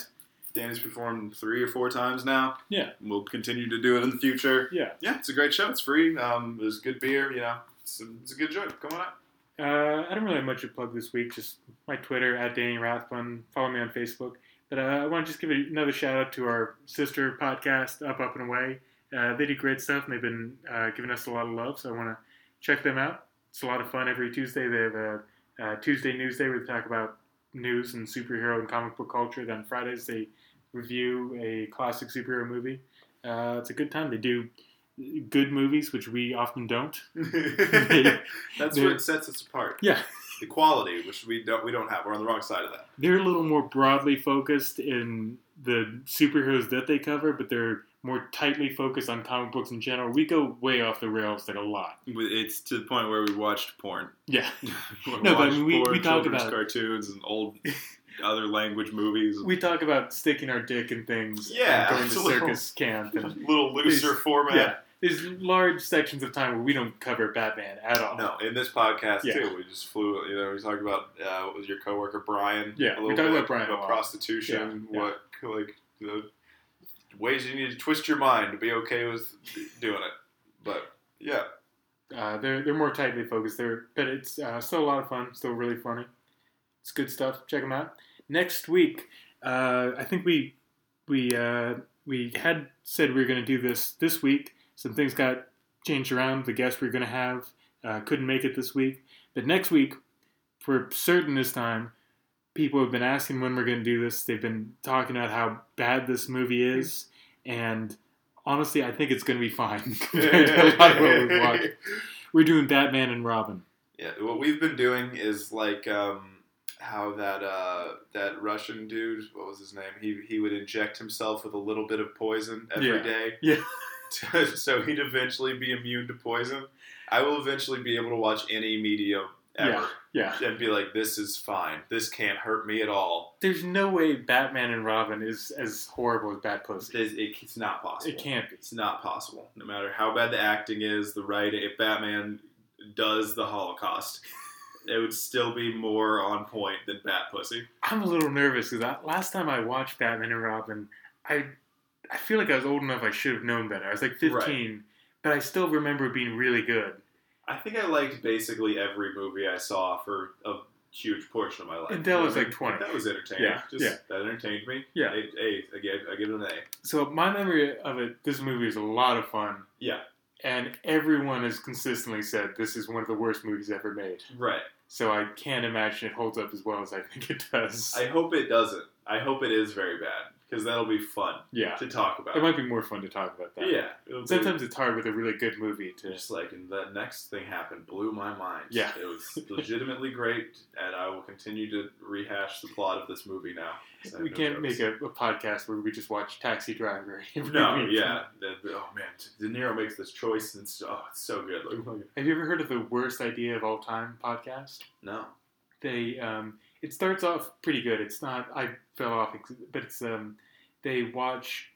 Danny's performed three or four times now. Yeah. we'll continue to do it in the future. Yeah. Yeah, it's a great show. It's free. Um, there's good beer. You know, it's a, it's a good joke. Come on out. Uh, I don't really have much to plug this week. Just my Twitter at Danny Rathbun. Follow me on Facebook. But uh, I want to just give another shout out to our sister podcast, Up Up and Away. Uh, they do great stuff, and they've been uh, giving us a lot of love. So I want to check them out. It's a lot of fun every Tuesday. They have a, uh Tuesday News Day where they talk about news and superhero and comic book culture. Then Fridays they review a classic superhero movie. Uh, it's a good time. They do good movies, which we often don't. That's They're- what sets us apart. Yeah. The quality, which we don't we don't have. We're on the wrong side of that. they're a little more broadly focused in the superheroes that they cover, but they're more tightly focused on comic books in general. We go way off the rails like a lot. It's to the point where we watched porn. Yeah, No, but I mean, we- porn, we talk about- cartoons and old other language movies. we talk about sticking our dick in things. Yeah, and going to circus camp. And, little looser format. yeah, there's large sections of time where we don't cover Batman at all. No, in this podcast Yeah. too, we just flew. You know, we talked about uh, what was your coworker Brian? Yeah, a we little talked bit about Brian a lot. prostitution. Yeah, yeah. What like the ways you need to twist your mind to be okay with doing it. But yeah, Uh, they're they're more tightly focused. They're but it's uh, still a lot of fun. Still really funny. It's good stuff. Check them out. Next week, uh, I think we we uh, we had said we were going to do this this week. Some things got changed around. The guest we are going to have uh, couldn't make it this week. But next week, for certain this time, people have been asking when we're going to do this. They've been talking about how bad this movie is, and honestly, I think it's going to be fine compared to a lot of what we've watched. We're doing Batman and Robin. Yeah, what we've been doing is like um, how that uh, that Russian dude, what was his name? He he would inject himself with a little bit of poison every Yeah. day, Yeah. so he'd eventually be immune to poison. I will eventually be able to watch any medium ever Yeah. and be like, "This is fine. This can't hurt me at all." There's no way Batman and Robin is as horrible as Bat Pussy. It's, it- it's not possible. It can't be. It's not possible. No matter how bad the acting is, the writing. If Batman does the Holocaust, it would still be more on point than Bat Pussy. I'm a little nervous because last time I watched Batman and Robin, I I feel like I was old enough I should have known better. I was like 15, but I still remember being really good. I think I liked basically every movie I saw for a huge portion of my life. Until I was, like, 20. That was entertaining. Yeah, Just, yeah. That entertained me. Yeah. A, a, I, give, I give it an A. So my memory of it, this movie is a lot of fun. Yeah. And everyone has consistently said this is one of the worst movies ever made. Right. So I can't imagine it holds up as well as I think it does. I hope it doesn't. I hope it is very bad because that'll be fun yeah. to talk about. It might be more fun to talk about that. yeah. it'll be- Sometimes it's hard with a really good movie to. Just like, and the next thing happened blew my mind. Yeah. It was legitimately great, and I will continue to rehash the plot of this movie now. We no can't jokes. make a, a podcast where we just watch Taxi Driver. No, yeah. The- the- oh, man. De Niro makes this choice, and it's, oh, it's so good. Like, oh, Have you ever heard of the worst idea of all time podcast? no. They um, it starts off pretty good. It's not I fell off, but it's um, they watch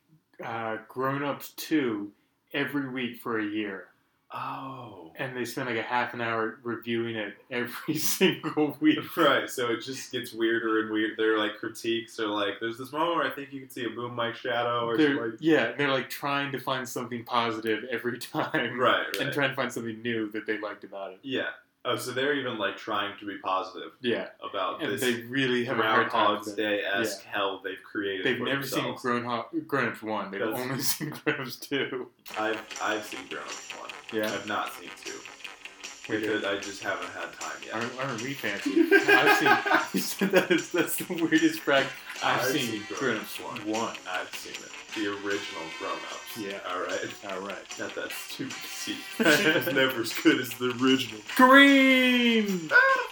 uh, Grown Ups two every week for a year, Oh. and they spend like a half an hour reviewing it every single week. Right, so it just gets weirder and weird. They're like critiques, or like, there's this moment where I think you can see a boom mic shadow, or They're, yeah, they're like trying to find something positive every time, Right, right. and trying to find something new that they liked about it. yeah. Oh, so they're even like trying to be positive Yeah, about and this they really have a hard time. Groundhog's. Day esque hell they've created. They've never seen themselves. Grown, Ho- Grown Ups one. They've That's- only seen Grown Ups two. I've I've seen Grown Ups one. Yeah, I've not seen two We because I just haven't had time yet. aren't, aren't we fancy? I've seen. You said that is, that's the weirdest brag. I've, I've seen, seen Grown Ups Ups one. I've seen it. The original Grown Ups. Yeah. All right. All right. Not that stupid sequel. The sequel's never as good as the original. Green. Ah!